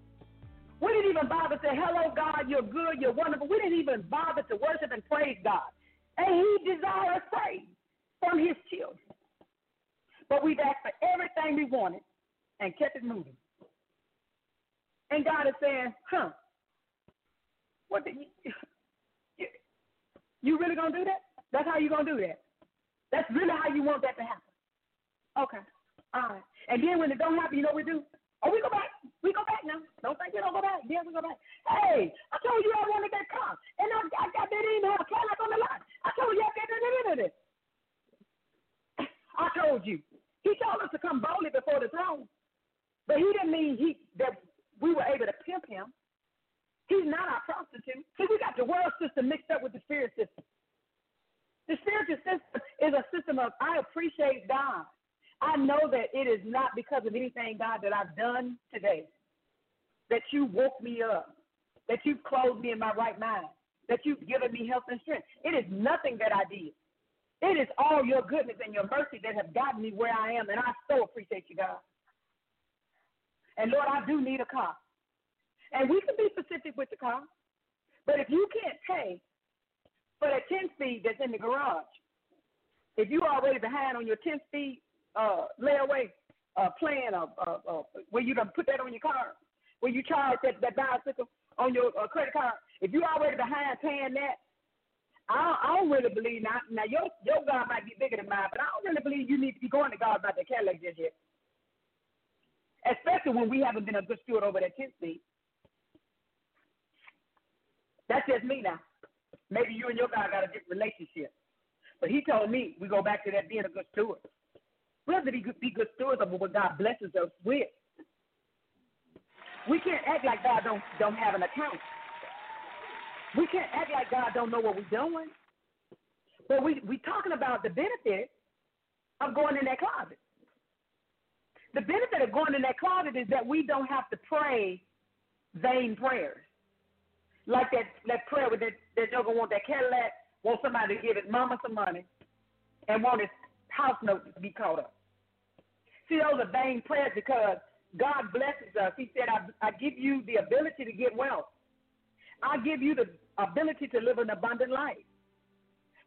We didn't even bother to say, hello, God, you're good, you're wonderful. We didn't even bother to worship and praise God. And He desires praise from His children. But we've asked for everything we wanted and kept it moving. And God is saying, huh, what you, you, you really going to do that? That's how you going to do that? That's really how you want that to happen? Okay. All right. And then when it don't happen, you know what we do? Oh, we go back. We go back now. Don't think we don't go back. Yeah, we go back. Hey, I told you I wanted that car. And I, I, I didn't even have a Cadillac on the lot. I told you I did it. I told you. He told us to come boldly before the throne, but he didn't mean he that we were able to pimp him. He's not our prostitute. See, we got the world system mixed up with the spirit system. The spiritual system is a system of I appreciate God. I know that it is not because of anything, God, that I've done today, that you woke me up, that you've clothed me in my right mind, that you've given me health and strength. It is nothing that I did. It is all your goodness and your mercy that have gotten me where I am, and I so appreciate you, God. And Lord, I do need a car. And we can be specific with the car. But if you can't pay for that 10 speed that's in the garage, if you're already behind on your 10 speed uh, layaway uh, plan of uh, uh, where you gonna put that on your car, where you charge that, that bicycle on your uh, credit card, if you're already behind paying that, I, I don't really believe now. Now your your God might be bigger than mine, but I don't really believe you need to be going to God about that Cadillac just yet. Especially when we haven't been a good steward over that 10 speed. That's just me now. Maybe you and your God got a different relationship. But he told me we go back to that being a good steward. We have to be good, be good stewards of what God blesses us with. We can't act like God don't don't have an account. We can't act like God don't know what we're doing. But we we talking about the benefit of going in that closet. The benefit of going in that closet is that we don't have to pray vain prayers like that that prayer with that that joker want that Cadillac, want somebody to give his mama some money, and want his house note to be caught up. See, those are vain prayers because God blesses us. He said, I, I give you the ability to get wealth. I give you the ability to live an abundant life.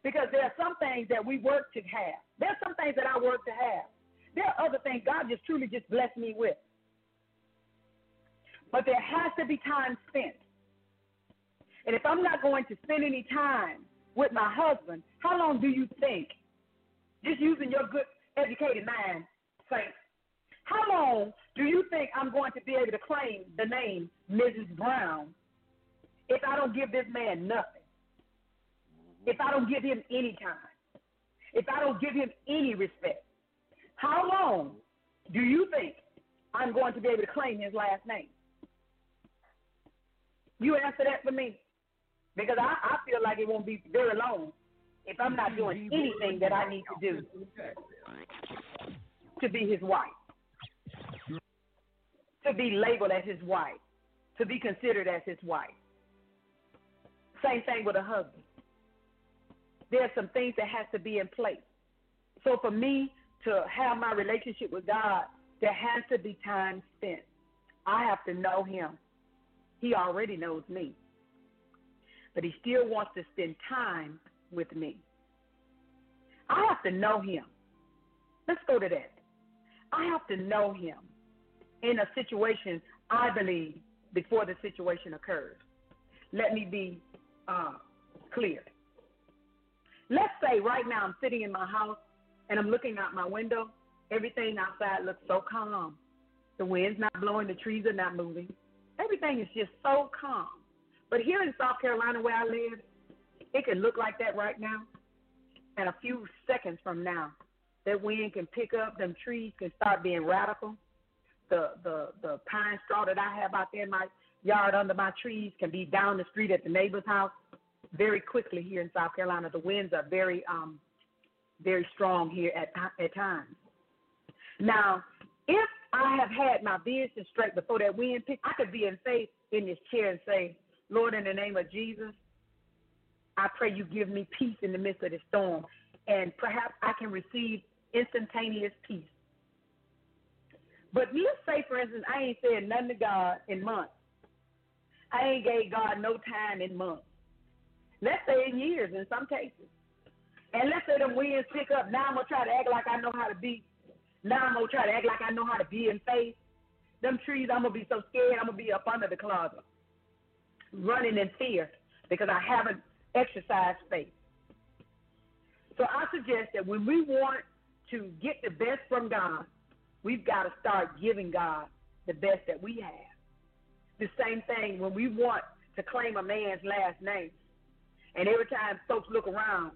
Because there are some things that we work to have. There are some things that I work to have. There are other things God just truly just blessed me with. But there has to be time spent. And if I'm not going to spend any time with my husband, how long do you think, just using your good educated mind, Saint, how long do you think I'm going to be able to claim the name Mrs. Brown if I don't give this man nothing? If I don't give him any time? If I don't give him any respect? How long do you think I'm going to be able to claim his last name? You answer that for me. Because I, I feel like it won't be very long if I'm not doing anything that I need to do to be his wife, to be labeled as his wife, to be considered as his wife. Same thing with a husband. There's some things that has to be in place. So for me to have my relationship with God, there has to be time spent. I have to know him. He already knows me but he still wants to spend time with me. I have to know him. Let's go to that. I have to know him in a situation, I believe, before the situation occurs. Let me be uh, clear. Let's say right now I'm sitting in my house and I'm looking out my window. Everything outside looks so calm. The wind's not blowing, the trees are not moving. Everything is just so calm. But here in South Carolina where I live, it can look like that right now. And a few seconds from now, that wind can pick up, them trees can start being radical. The the the pine straw that I have out there my yard under my trees can be down the street at the neighbor's house very quickly here in South Carolina. The winds are very um very strong here at at times. Now, if I have had my vision straight before that wind picked, I could be in faith in this chair and say, Lord, in the name of Jesus, I pray you give me peace in the midst of the storm. And perhaps I can receive instantaneous peace. But let's say, for instance, I ain't said nothing to God in months. I ain't gave God no time in months. Let's say in years in some cases. And let's say the winds pick up. Now I'm to try to act like I know how to be. Now I'm to try to act like I know how to be in faith. Them trees, I'm to be so scared, I'm to be up under the closet running in fear because I haven't exercised faith. So I suggest that when we want to get the best from God, we've got to start giving God the best that we have. The same thing when we want to claim a man's last name, and every time folks look around,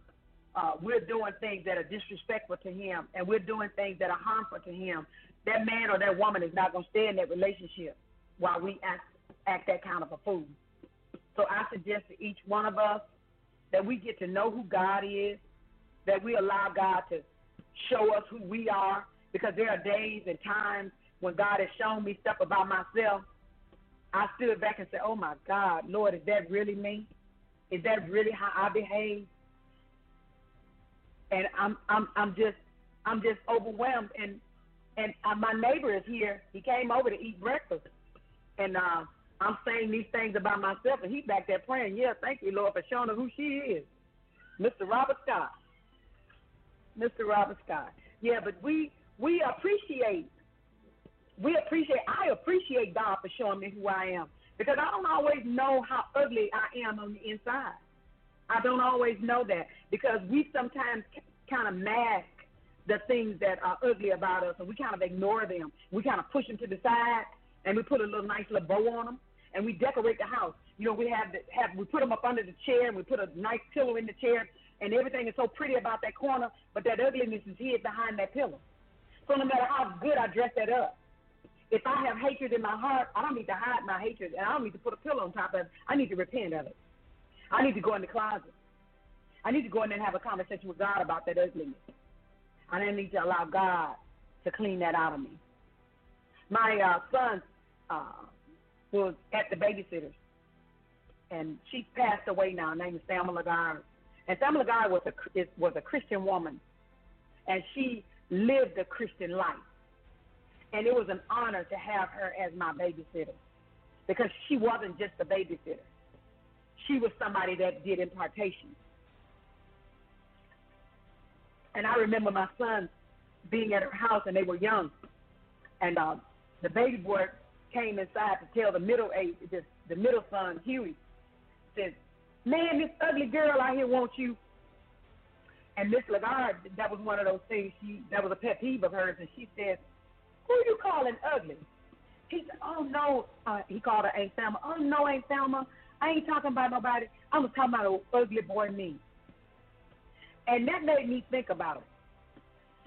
uh, we're doing things that are disrespectful to him, and we're doing things that are harmful to him. That man or that woman is not going to stay in that relationship while we act, act that kind of a fool. So I suggest to each one of us that we get to know who God is, that we allow God to show us who we are, because there are days and times when God has shown me stuff about myself. I stood back and said, "Oh my God, Lord, is that really me? Is that really how I behave?" And I'm I'm I'm just I'm just overwhelmed. And and uh, my neighbor is here. He came over to eat breakfast, and uh, I'm saying these things about myself, and he back there praying. Yeah, thank you, Lord, for showing her who she is, Mr. Robert Scott. Mr. Robert Scott. Yeah, but we we appreciate we appreciate I appreciate God for showing me who I am because I don't always know how ugly I am on the inside. I don't always know that because we sometimes kind of mask the things that are ugly about us and we kind of ignore them. We kind of push them to the side and we put a little nice little bow on them and we decorate the house. You know, we have the, have we put them up under the chair and we put a nice pillow in the chair and everything is so pretty about that corner, but that ugliness is hid behind that pillow. So no matter how good I dress that up, if I have hatred in my heart, I don't need to hide my hatred, and I don't need to put a pillow on top of it. I need to repent of it. I need to go in the closet. I need to go in and have a conversation with God about that ugliness. I need to allow God to clean that out of me. My uh, son uh, was at the babysitters, and she passed away now. Her name is Thelma Lagarde. And Thelma Lagarde was a, was a Christian woman, and she lived a Christian life. And it was an honor to have her as my babysitter because she wasn't just a babysitter. She was somebody that did impartation. And I remember my sons being at her house and they were young. And uh, the baby boy came inside to tell the middle age, the, the middle son, Huey, said, Man, this ugly girl out here wants you. And Miss Lagarde, that was one of those things. She that was a pet peeve of hers, and she said, "Who you calling ugly?" He said, "Oh no," uh, he called her Aunt Thelma. "Oh no, Aunt Thelma, I ain't talking about nobody. I was talking about an ugly boy me." And that made me think about it.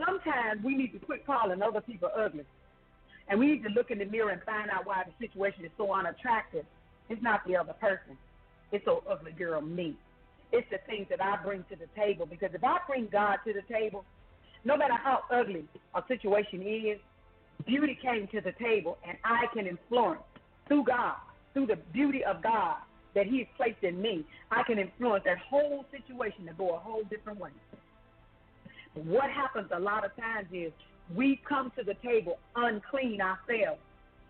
Sometimes we need to quit calling other people ugly, and we need to look in the mirror and find out why the situation is so unattractive. It's not the other person. It's so ugly girl me. It's the things that I bring to the table because if I bring God to the table, no matter how ugly a situation is, beauty came to the table and I can influence through God, through the beauty of God that He has placed in me, I can influence that whole situation to go a whole different way. What happens a lot of times is we come to the table unclean ourselves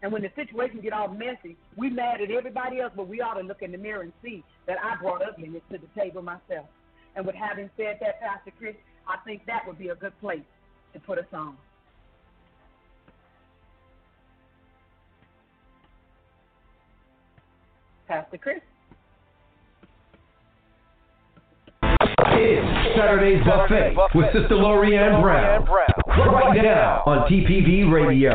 and when the situation get all messy, we mad at everybody else, but we ought to look in the mirror and see that I brought ugliness to the table myself. And with having said that, Pastor Chris, I think that would be a good place to put us on. Pastor Chris. It's Saturday's Buffet with Sister Lorraine Brown. Right now on TPV Radio.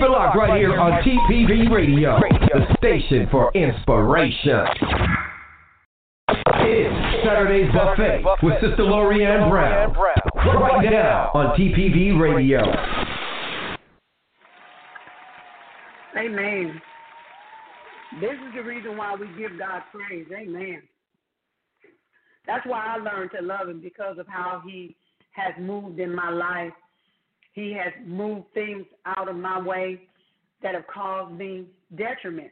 Keep it locked right here on TPV Radio, the station for inspiration. It's Saturday's Buffet with Sister Lorraine Brown. Right now on TPV Radio. Amen. This is the reason why we give God praise. Amen. That's why I learned to love Him because of how He has moved in my life. He has moved things out of my way that have caused me detriment.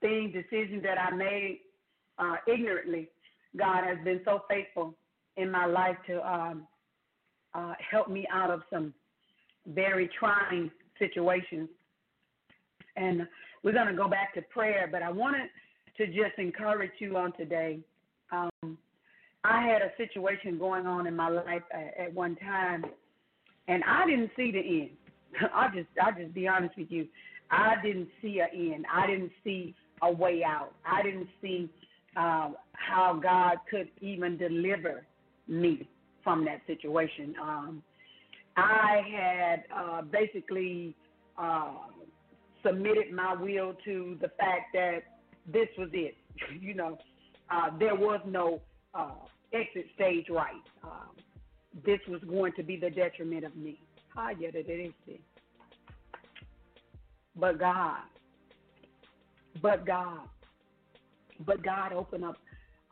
Things, decisions that I made uh, ignorantly. God has been so faithful in my life to um, uh, help me out of some very trying situations. And we're going to go back to prayer, but I wanted to just encourage you on today. Um, I had a situation going on in my life at, at one time, and I didn't see the end. I just, I just be honest with you. I didn't see an end. I didn't see a way out. I didn't see uh, how God could even deliver me from that situation. Um, I had uh, basically uh, submitted my will to the fact that this was it. you know, uh, there was no uh, exit stage right. Um, this was going to be the detriment of me. But God, but God, but God opened up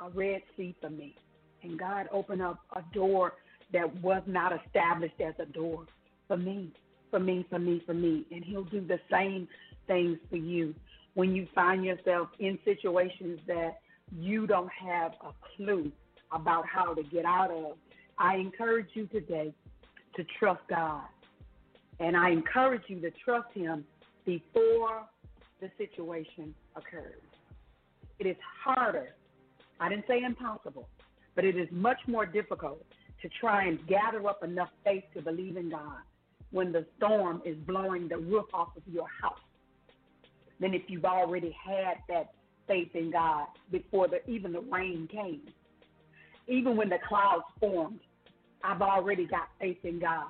a red sea for me, and God opened up a door that was not established as a door for me, for me, for me, for me, and He'll do the same things for you when you find yourself in situations that you don't have a clue about how to get out of. I encourage you today to trust God. And I encourage you to trust Him before the situation occurs. It is harder, I didn't say impossible, but it is much more difficult to try and gather up enough faith to believe in God when the storm is blowing the roof off of your house than if you've already had that faith in God before the, even the rain came. Even when the clouds formed, I've already got faith in God.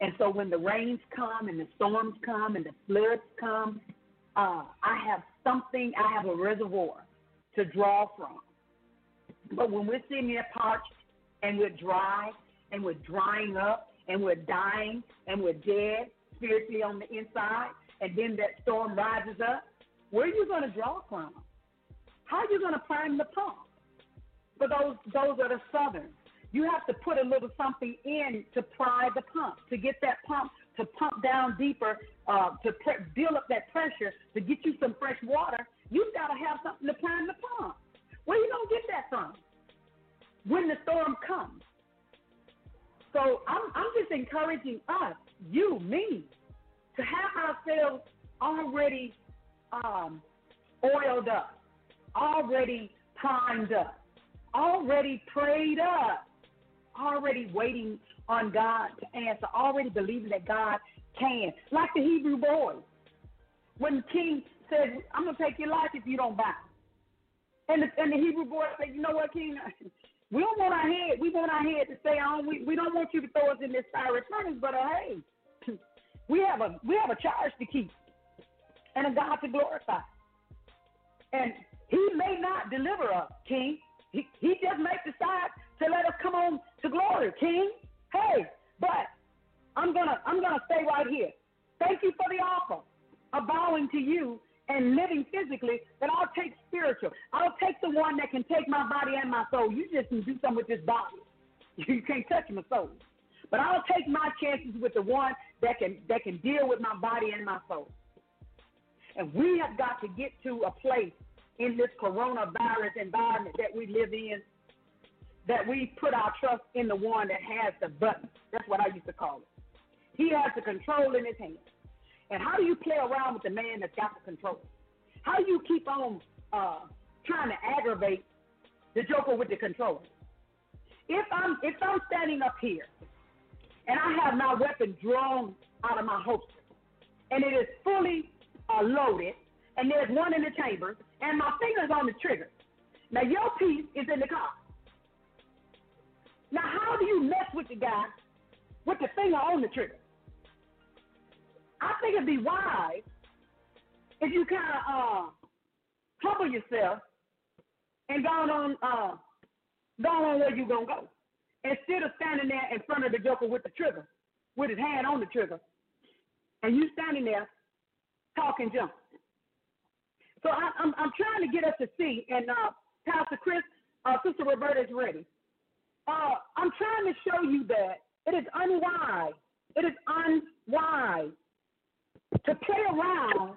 And so when the rains come and the storms come and the floods come, uh, I have something, I have a reservoir to draw from. But when we're sitting there parched and we're dry and we're drying up and we're dying and we're dead spiritually on the inside, and then that storm rises up, where are you going to draw from? How are you going to prime the pump? For those those are the southern, you have to put a little something in to pry the pump to get that pump to pump down deeper, uh, to pre- build up that pressure to get you some fresh water. You've got to have something to prime the pump. Where you gonna get that from? When the storm comes. So I'm I'm just encouraging us, you, me, to have ourselves already um, oiled up, already primed up, already prayed up, already waiting on God to answer, already believing that God can. Like the Hebrew boy. When king said, I'm going to take your life if you don't bow. And the, and the Hebrew boy said, you know what, king? We don't want our head. We want our head to stay on. We, we don't want you to throw us in this fiery furnace, but uh, hey, we have a we have a charge to keep and a God to glorify. And he may not deliver us, King. He, he just may decide to let us come on to glory, King. Hey, but I'm gonna I'm gonna stay right here. Thank you for the offer of bowing to you and living physically, but I'll take spiritual. I'll take the one that can take my body and my soul. You just can do something with this body. You can't touch my soul. But I'll take my chances with the one that can that can deal with my body and my soul. And we have got to get to a place in this coronavirus environment that we live in that we put our trust in the one that has the button. That's what I used to call it. He has the control in his hand. And how do you play around with the man that's got the control? How do you keep on uh, trying to aggravate the joker with the control? If I'm if I'm standing up here and I have my weapon drawn out of my holster and it is fully uh, loaded, and there's one in the chamber, and my finger's on the trigger. Now your piece is in the car. Now how do you mess with the guy with the finger on the trigger? I think it'd be wise if you kind of uh, humble yourself and go on, uh, go on where you're gonna go, instead of standing there in front of the joker with the trigger, with his hand on the trigger, and you standing there talking junk. So I, I'm I'm trying to get us to see, and uh, Pastor Chris, uh, Sister Roberta is ready. Uh, I'm trying to show you that it is unwise. It is unwise to play around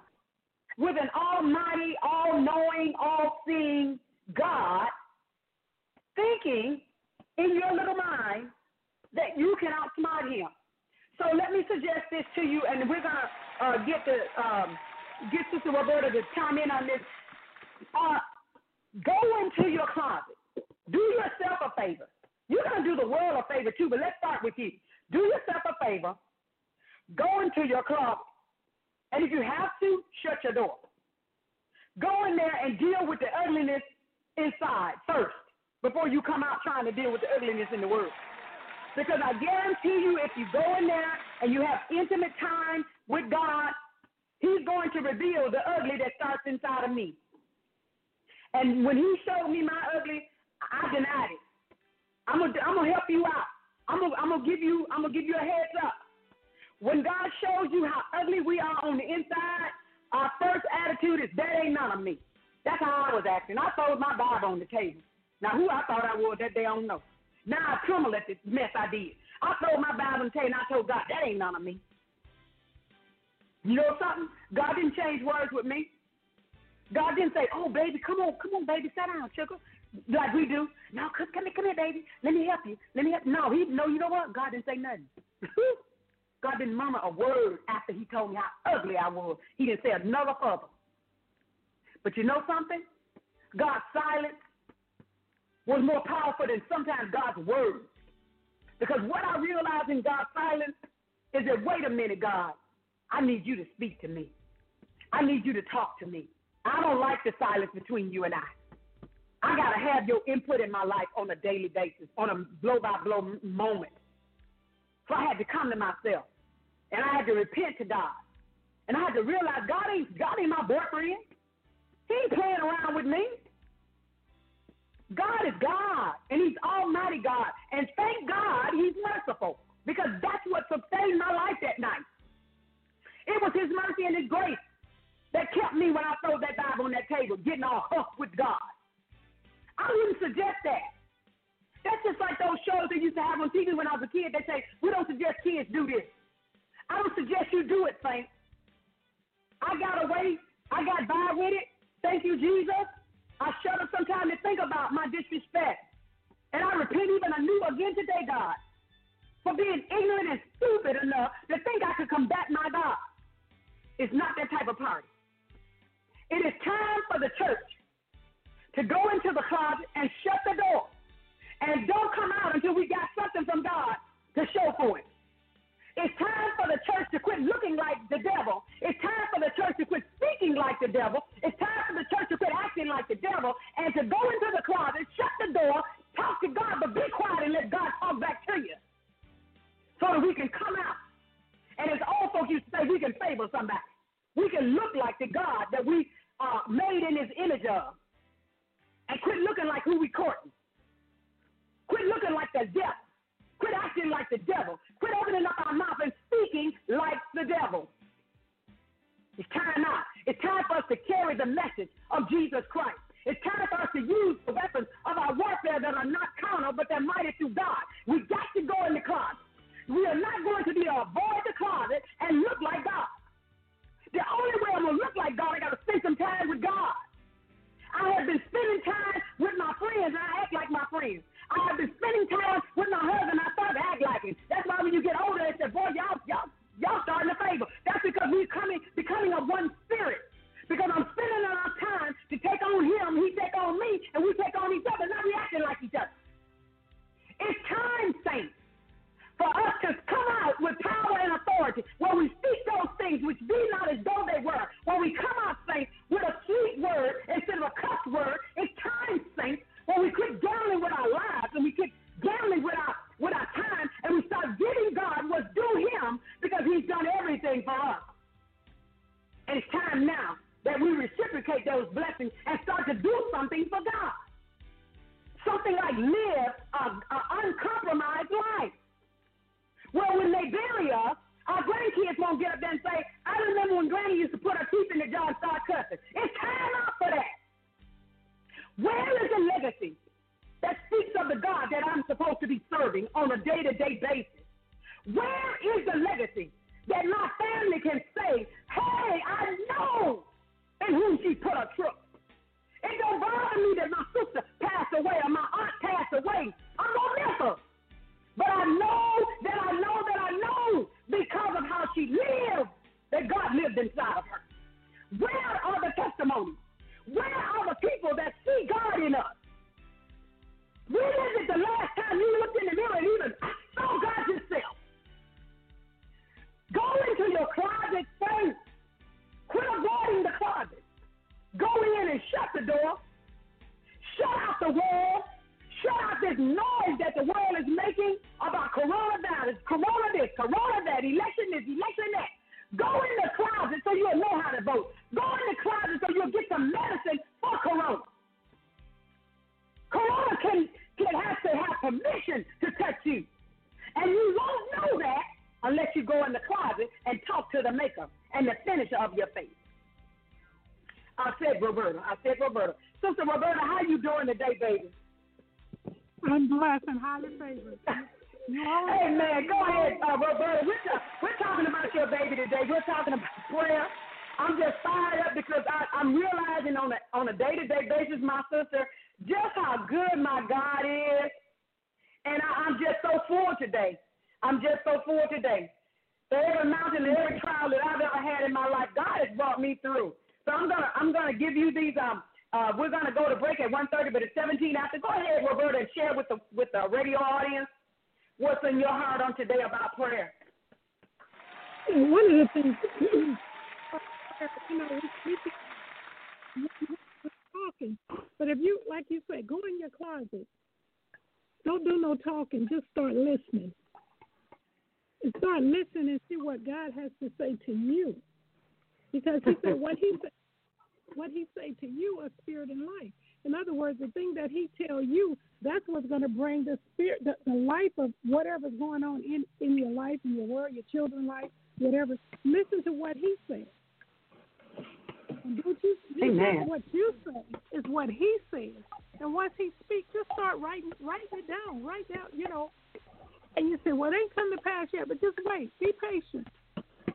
with an almighty, all knowing, all seeing God, thinking in your little mind that you can outsmart him. So let me suggest this to you, and we're going to uh, get the um, get Sister Roberta to chime in on this. Uh, go into your closet. Do yourself a favor. You're going to do the world a favor too, but let's start with you. Do yourself a favor. Go into your closet. And if you have to, shut your door. Go in there and deal with the ugliness inside first before you come out trying to deal with the ugliness in the world. Because I guarantee you, if you go in there and you have intimate time with God, He's going to reveal the ugly that starts inside of me. And when He showed me my ugly, I denied it. I'm gonna, I'm gonna help you out. I'm gonna, I'm gonna give you, I'm gonna give you a heads up. When God shows you how ugly we are on the inside, our first attitude is that ain't none of me. That's how I was acting. I threw my Bible on the table. Now who I thought I was that day, I don't know. Now I tremble at the mess I did. I threw my Bible on the table and I told God, that ain't none of me. You know something? God didn't change words with me. God didn't say, "Oh, baby, come on, come on, baby, sit down, sugar," like we do. No, come, here, come here, baby. Let me help you. Let me help. No, he, no, you know what? God didn't say nothing. God didn't murmur a word after He told me how ugly I was. He didn't say another further. But you know something? God's silence was more powerful than sometimes God's words. Because what I realize in God's silence is that, wait a minute, God, I need you to speak to me. I need you to talk to me. I don't like the silence between you and I. I got to have your input in my life on a daily basis, on a blow by blow moment. So I had to come to myself and I had to repent to God. And I had to realize God ain't God ain't my boyfriend. He ain't playing around with me. God is God, and He's Almighty God. And thank God He's merciful, because that's what sustained my life that night. It was His mercy and His grace that kept me when I threw that Bible on that table, getting all hooked with God. I wouldn't suggest that. That's just like those shows they used to have on TV when I was a kid. They say, we don't suggest kids do this. I don't suggest you do it, Saint. I got away. I got by with it. Thank you, Jesus. I shut up sometimes to think about my disrespect. And I repent even anew again today, God, for being ignorant and stupid enough to think I could combat my God. It's not that type of party. It is time for the church to go into the closet and shut the door. And don't come out until we got something from God to show for it. It's time for the church to quit looking like the devil. It's time for the church to quit speaking like the devil. It's time for the church to quit acting like the devil and to go into the closet, shut the door, talk to God, but be quiet and let God talk back to you so that we can come out. And as old folks used to say, we can favor somebody. We can look like the God that we are made in his image of. And quit looking like who we courting. Quit looking like the devil. Quit acting like the devil. Quit opening up our mouth and speaking like the devil. It's time out. It's time for us to carry the message of Jesus Christ. It's time for us to use the weapons of our warfare that are not carnal, but they're mighty through God. We got to go in the closet. We are not going to be to avoid the closet and look like God. The only way I'm to look like God, I got to spend some time with God. I have been spending time with my friends, and I act like my friends. I have been spending time with my husband. I start to act like him. That's why when you get older, they say, "Boy, y'all, y'all, y'all starting to favor." That's because we're coming, becoming of one spirit. Because I'm spending our time to take on him, he take on me, and we take on each other, not reacting like each other. It's time, saints, for us to come out with power and authority, when we speak those things which be not as though they were, when we come out, saints, with a sweet word instead of a cuss word. It's time, saints, when we quit gambling with our lives and we quit gambling with our with our time and we start giving God what's due him because he's done everything for us. And it's time now that we reciprocate those blessings and start to do something for God. Something like live an uncompromised life. Well, when they bury us, our grandkids won't get up there and say, I remember when Granny used to put her teeth in the jar and start cussing. It's time out for that. Where is the legacy that speaks of the God that I'm supposed to be serving on a day to day basis? Where is the legacy that my family can say, hey, I know in whom she put her trust? It don't bother me that my sister passed away or my aunt passed away. I'm going to miss her. But I know that I know that I know because of how she lived that God lived inside of her. Where are the testimonies? Where are the people that see God in us? Revisit the last time you looked in the mirror and even saw God yourself. Go into your closet first. Quit avoiding the closet. Go in and shut the door. Shut out the wall. Shut out this noise that the world is making about coronavirus, corona this, corona that, election this, election that. Go in the closet so you'll know how to vote. Go in the closet so you'll get some medicine for corona. Corona can, can have to have permission to touch you. And you won't know that unless you go in the closet and talk to the maker and the finisher of your faith. I said Roberta. I said Roberta. Sister Roberta, how you doing today, baby? I'm blessed and highly favored. hey man, go ahead, uh, Roberta. We're, ta- we're talking about your baby today. We're talking about prayer. I'm just fired up because I, I'm realizing on a on a day to day basis, my sister, just how good my God is, and I, I'm just so full today. I'm just so full today. So every mountain and every trial that I've ever had in my life, God has brought me through. So I'm gonna I'm gonna give you these um uh, we're gonna go to break at 1:30, but it's 17 after. Go ahead, Roberta, and share with the with the radio audience what's in your heart on today about prayer. One of the things, you know, we, talking, but if you, like you said, go in your closet. Don't do no talking. Just start listening. Start listening and see what God has to say to you. Because He said what He said what he say to you is spirit and life. In other words, the thing that he tell you, that's what's going to bring the spirit, the, the life of whatever's going on in, in your life, in your world, your children's life, whatever. Listen to what he says. And don't you, Amen. what you say is what he says. And once he speaks, just start writing, writing it down. Write down, you know. And you say, well, it ain't come to pass yet, but just wait. Be patient.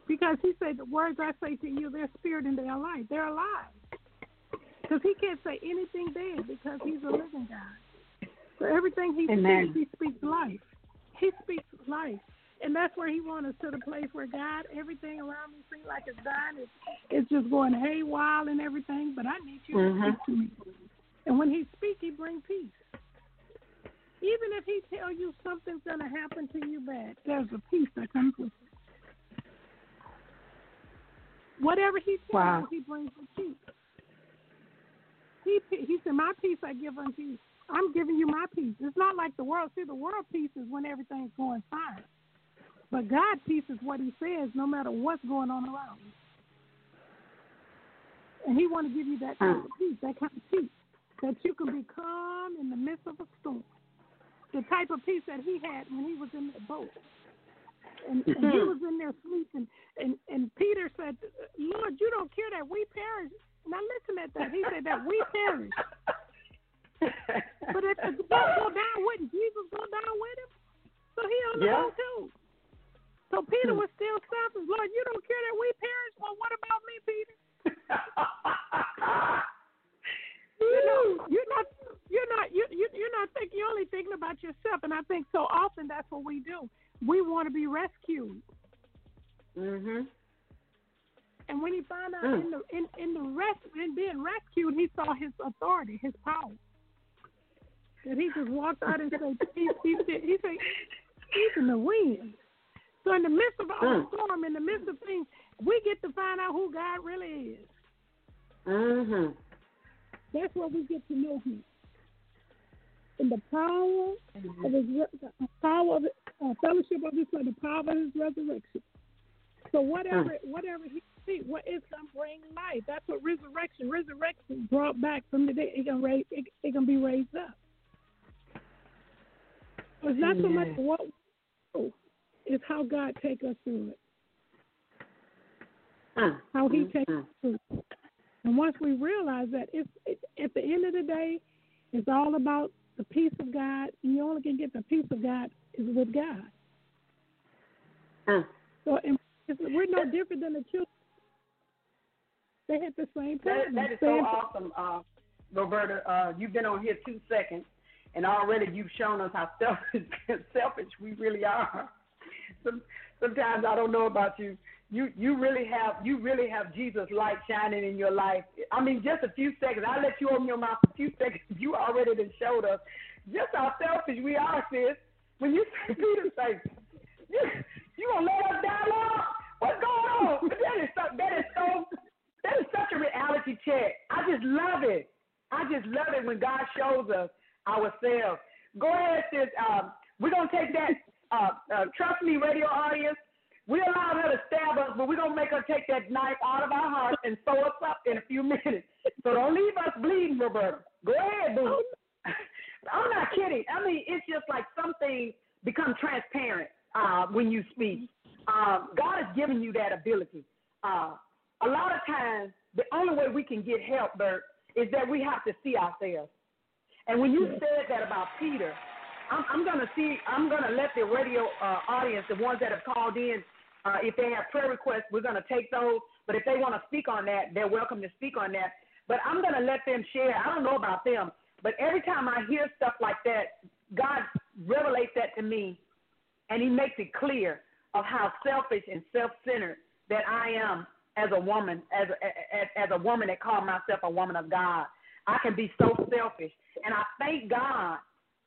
Because he said, the words I say to you, they're spirit and they're life. They're alive. Because he can't say anything dead because he's a living God. So everything he Amen. speaks, he speaks life. He speaks life. And that's where he wants us to the place where God, everything around me seems like it's dying. It's, it's just going haywire and everything, but I need you Mhm. to speak to me. And when he speaks, he brings peace. Even if he tell you something's going to happen to you bad, there's a peace that comes with it. Whatever he tells Wow. you, he brings the peace. He, he said, My peace I give unto you. I'm giving you my peace. It's not like the world. See, the world peace is when everything's going fine. But God peace is what he says no matter what's going on around you. And he want to give you that kind of peace, that kind of peace, that you can be calm in the midst of a storm. The type of peace that he had when he was in the boat. And, and he mm-hmm. was in there sleeping. And, and Peter said, Lord, you don't care that we perish. Now listen at that. He said that we perish. But if the boat go down, wouldn't Jesus go down with him? So he on the Yeah. boat too. So Peter was still stopping. Lord, you don't care that we perish. Well, what about me, Peter? You know, you're not, you're not, you, you, you're not thinking. You're only thinking about yourself. And I think so often that's what we do. We want to be rescued. mhm. And when he found out Mm. in the in, in the rest in being rescued, he saw his authority, his power. That he just walked out and said, he, he, said, he said, he's in the wind. So in the midst of our Mm. storm, in the midst of things, we get to find out who God really is. Mhm. That's where we get to know Him. In the power of His the power of uh, fellowship of His Son, the power of His resurrection. So whatever whatever He see what it's gonna bring life. That's what resurrection. Resurrection brought back from the dead. It gonna raise. It, it gonna be raised up. It's not so much what we do, it's how God take us through it. Mm. How He Mm, takes mm. us through. it. And once we realize that, it's it, at the end of the day, it's all about the peace of God. And you only can get the peace of God is with God. Mm. So and we're no different than the children. They had the same That, problem. that is so awesome, uh, Roberta. Uh, you've been on here two seconds, and already you've shown us how selfish, selfish we really are. Some, sometimes I don't know about you. You you really have you really have Jesus light shining in your life. I mean, just a few seconds. I let you open your mouth a few seconds. You already done showed us just how selfish we are, sis. When you say Peter say, you you gonna let us die, Lord? What's going on? That is so, that is so that is such a reality check. I just love it. I just love it when God shows us ourselves. Go ahead, sis. Um, we're gonna take that. Uh, uh, trust me, radio audience. We allowed her to stab us, but we're gonna make her take that knife out of our heart and sew us up in a few minutes. So don't leave us bleeding, Roberta. Go ahead, boo. I'm not kidding. I mean, it's just like some things become transparent uh, when you speak. Um, God has given you that ability. Uh, a lot of times, the only way we can get help, Bert, is that we have to see ourselves. And when you said that about Peter, I'm, I'm gonna see. I'm gonna let the radio uh, audience, the ones that have called in, uh, if they have prayer requests, we're gonna take those. But if they want to speak on that, they're welcome to speak on that. But I'm gonna let them share. I don't know about them, but every time I hear stuff like that, God revelates that to me, and He makes it clear of how selfish and self-centered that I am as a woman, as a, as, as a woman that call myself a woman of God. I can be so selfish, and I thank God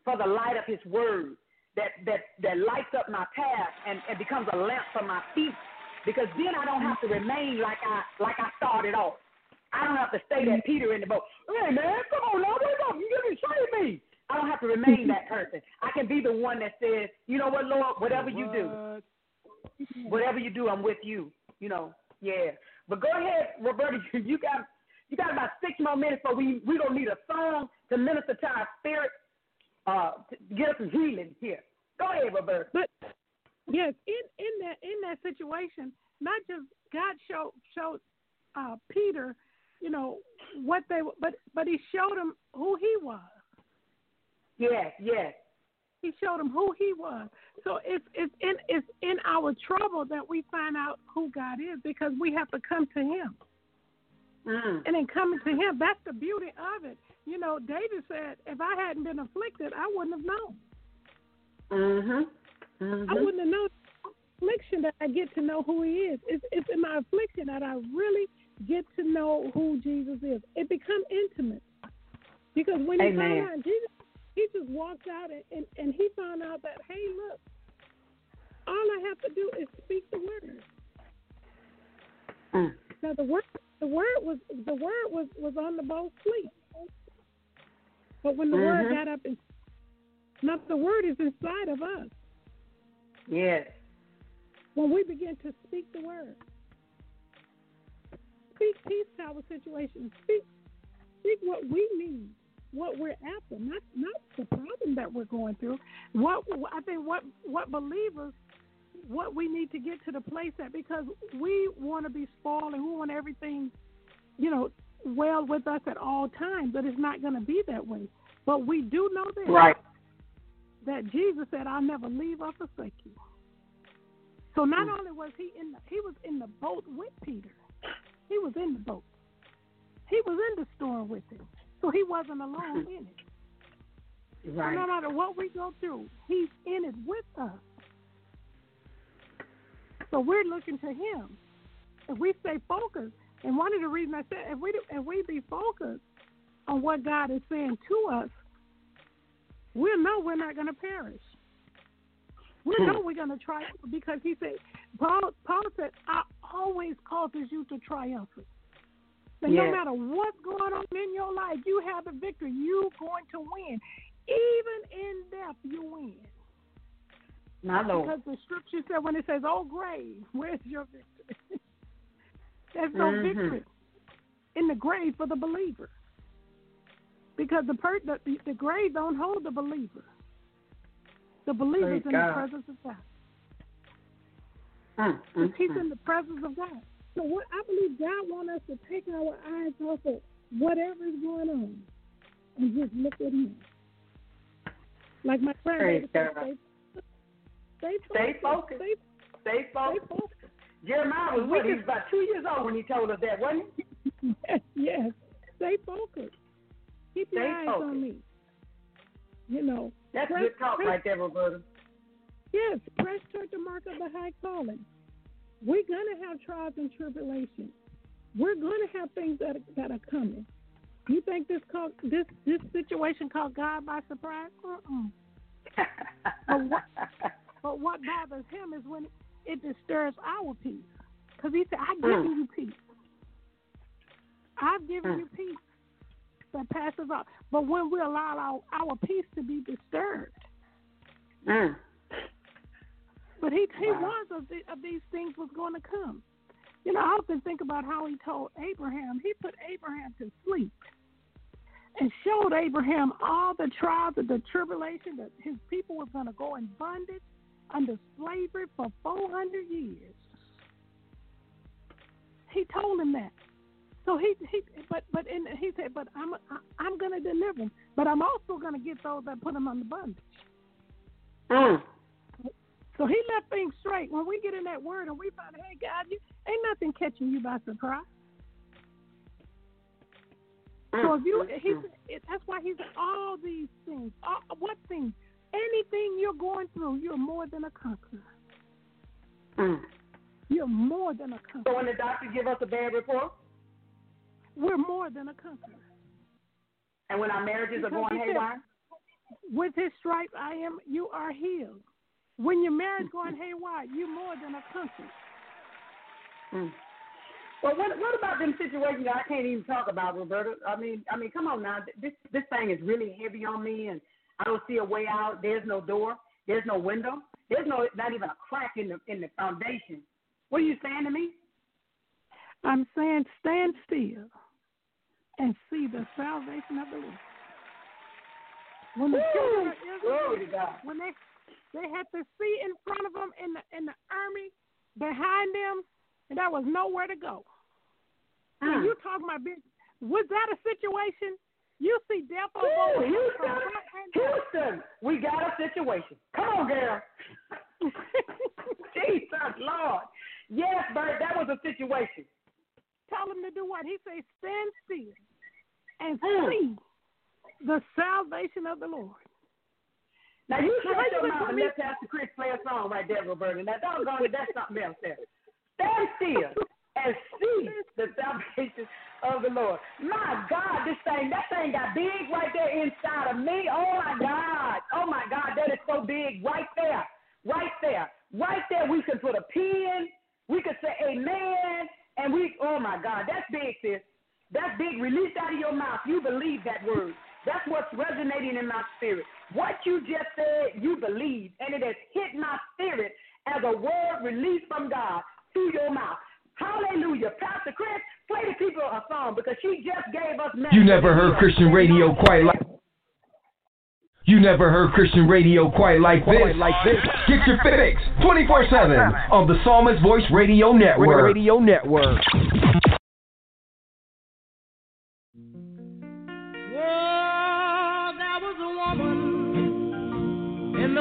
for the light of His Word that that that lights up my path and, and becomes a lamp for my feet. Because then I don't have to remain like I like I started off. I don't have to stay that Peter in the boat. Hey man, come on now, wake up! You didn't save me. I don't have to remain that person. I can be the one that says, you know what, Lord, whatever you do, whatever you do, I'm with you. You know, yeah. But go ahead, Roberta. You got you got about six more minutes, but we we gonna need a song to minister to our spirit, uh, to get us some healing here. Go ahead, Roberta. But yes, in in that in that situation, not just God showed showed uh, Peter, you know what they, but but He showed him who He was. Yes, yes. He showed him who He was. So it's it's in it's in our trouble that we find out who God is because we have to come to Him. Mm. And in coming to Him, that's the beauty of it. You know, David said, "If I hadn't been afflicted, I wouldn't have known. Mhm. I Mhm. wouldn't have known affliction that I get to know who He is. It's, it's in my affliction that I really get to know who Jesus is. It becomes intimate because when you Amen. found out Jesus, he just walked out and, and and he found out that hey, look, all I have to do is speak the word. Mm. Now the word the word was the word was was on the boat sleep. But when the word Mhm. got up and now the word is inside of us. Yes. When we begin to speak the word. Speak peace to our situation. Speak speak what we need, what we're after, not not the problem that we're going through. What I think what what believers what we need to get to the place that because we want to be spoiled and we want everything, you know, well with us at all times, but it's not going to be that way. But we do know this Right. that Jesus said, "I'll never leave or forsake you." So not Mm. only was he in the, he was in the boat with Peter, he was in the boat. He was in the storm with him, so he wasn't alone in it. Right. So no matter what we go through, he's in it with us. So we're looking to him. If we stay focused, and one of the reasons I said if we if we be focused on what God is saying to us, we'll know we're not going to perish. We know we're going to triumph because he said, Paul, Paul said, I always causes you to triumph. And no matter what's going on in your life, you have the victory. You're going to win. Even in death, you win. My Lord. Because the scripture said, when it says, "Oh grave, where's your victory?" There's no Mhm. victory in the grave for the believer. Because the, per- the the grave don't hold the believer. The believer's Praise in God. the presence of God. Mm, mm, he's mm. in the presence of God. So what I believe God wants us to take our eyes off of whatever is going on and just look at him. Like my said, God. stay, Stay focused. Stay, Stay stay focused. focused. Jeremiah was what? He was about two years old when he told us that, wasn't he? yes, yes. Stay focused. Keep your eyes focused. on me. You know. That's press- good talk press- right there, Roberta. Yes, press toward the mark of the high calling. We're gonna have trials and tribulations. We're gonna have things that are, that are coming. You think this caught this this situation caught God by surprise? Uh-uh. But what, but what bothers him is when it disturbs our peace. Because he said, I've given Mm. you peace. I've given Mm. you peace that passes all. But when we allow our, our peace to be disturbed, Mm. But he, he Wow. warns us th- of these things was going to come. You know, I often think about how he told Abraham, he put Abraham to sleep and showed Abraham all the trials and the tribulation that his people was going to go in bondage under slavery for 400 years. He told him that. So he he but but in, he said, but I'm I, I'm going to deliver him, but I'm also going to get those that put him under bondage. Mm. So he left things straight. When we get in that word and we find, hey God, you ain't nothing catching you by surprise. So if you, Mm, he's, mm, it, that's why he's all these things. All, what things? Anything you're going through, you're more than a conqueror. mm. You're more than a conqueror. So when the doctor give us a bad report, We're more than a conqueror. and when our marriages are going he haywire, With his stripes, I am. You are healed. When your marriage going haywire, you're more than a country. mm. well, what what about them situations that I can't even talk about, Roberta? I mean, I mean, come on now. This this thing is really heavy on me, and I don't see a way out. There's no door. There's no window. There's no not even a crack in the in the foundation. What are you saying to me? I'm saying, stand still and see the salvation of the Lord. When the children of Israel, when they they had to see in front of them in the in the army behind them, and there was nowhere to go. And Mm. you talking about big? Was that a situation? You see death on both Houston, from front and back. Houston, we got a situation. Come on, girl. Jesus, Lord. Yes, Bert, that was a situation. Tell him to do what? He says, stand still and Mm. see the salvation of the Lord. Now you shut your mouth and let Pastor Chris play a song right there, Roberta. Now doggone it, that's something else there. Stand still and see the salvation of the Lord. My God, this thing, that thing got big right there inside of me. Oh my God. Oh my God, that is so big right there. Right there. Right there we can put a pin. We could say amen. And we oh my God, that's big, sis. That's big. Released out of your mouth. You believe that word. That's what's resonating in my spirit. What you just said, you believe, and it has hit my spirit as a word released from God through your mouth. Hallelujah. Pastor Chris, play the people a song because she just gave us You never heard Christian radio quite like You never heard Christian radio quite like this. Like this. Get your fix 24/7 on the Psalmist Voice Radio Network. Radio Network.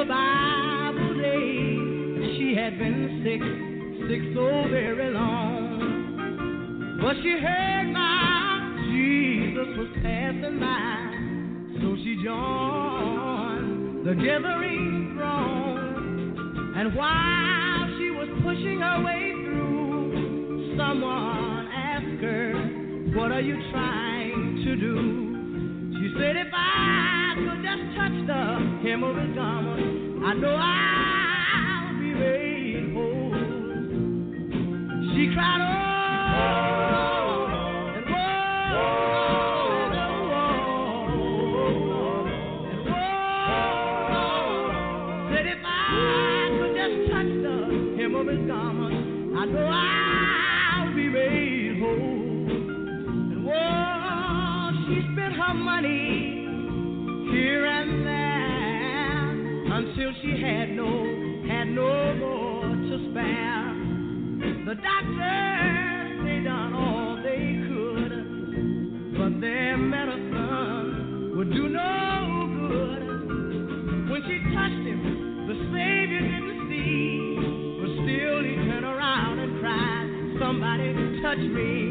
The Bible days. She had been sick, sick so very long. But she heard about Jesus was passing by. So she joined the gathering throng. And while she was pushing her way through, someone asked her, What are you trying to do? She said, If I could just touch the hem of his garment, I know I'll be made whole. She cried, Oh, touch me."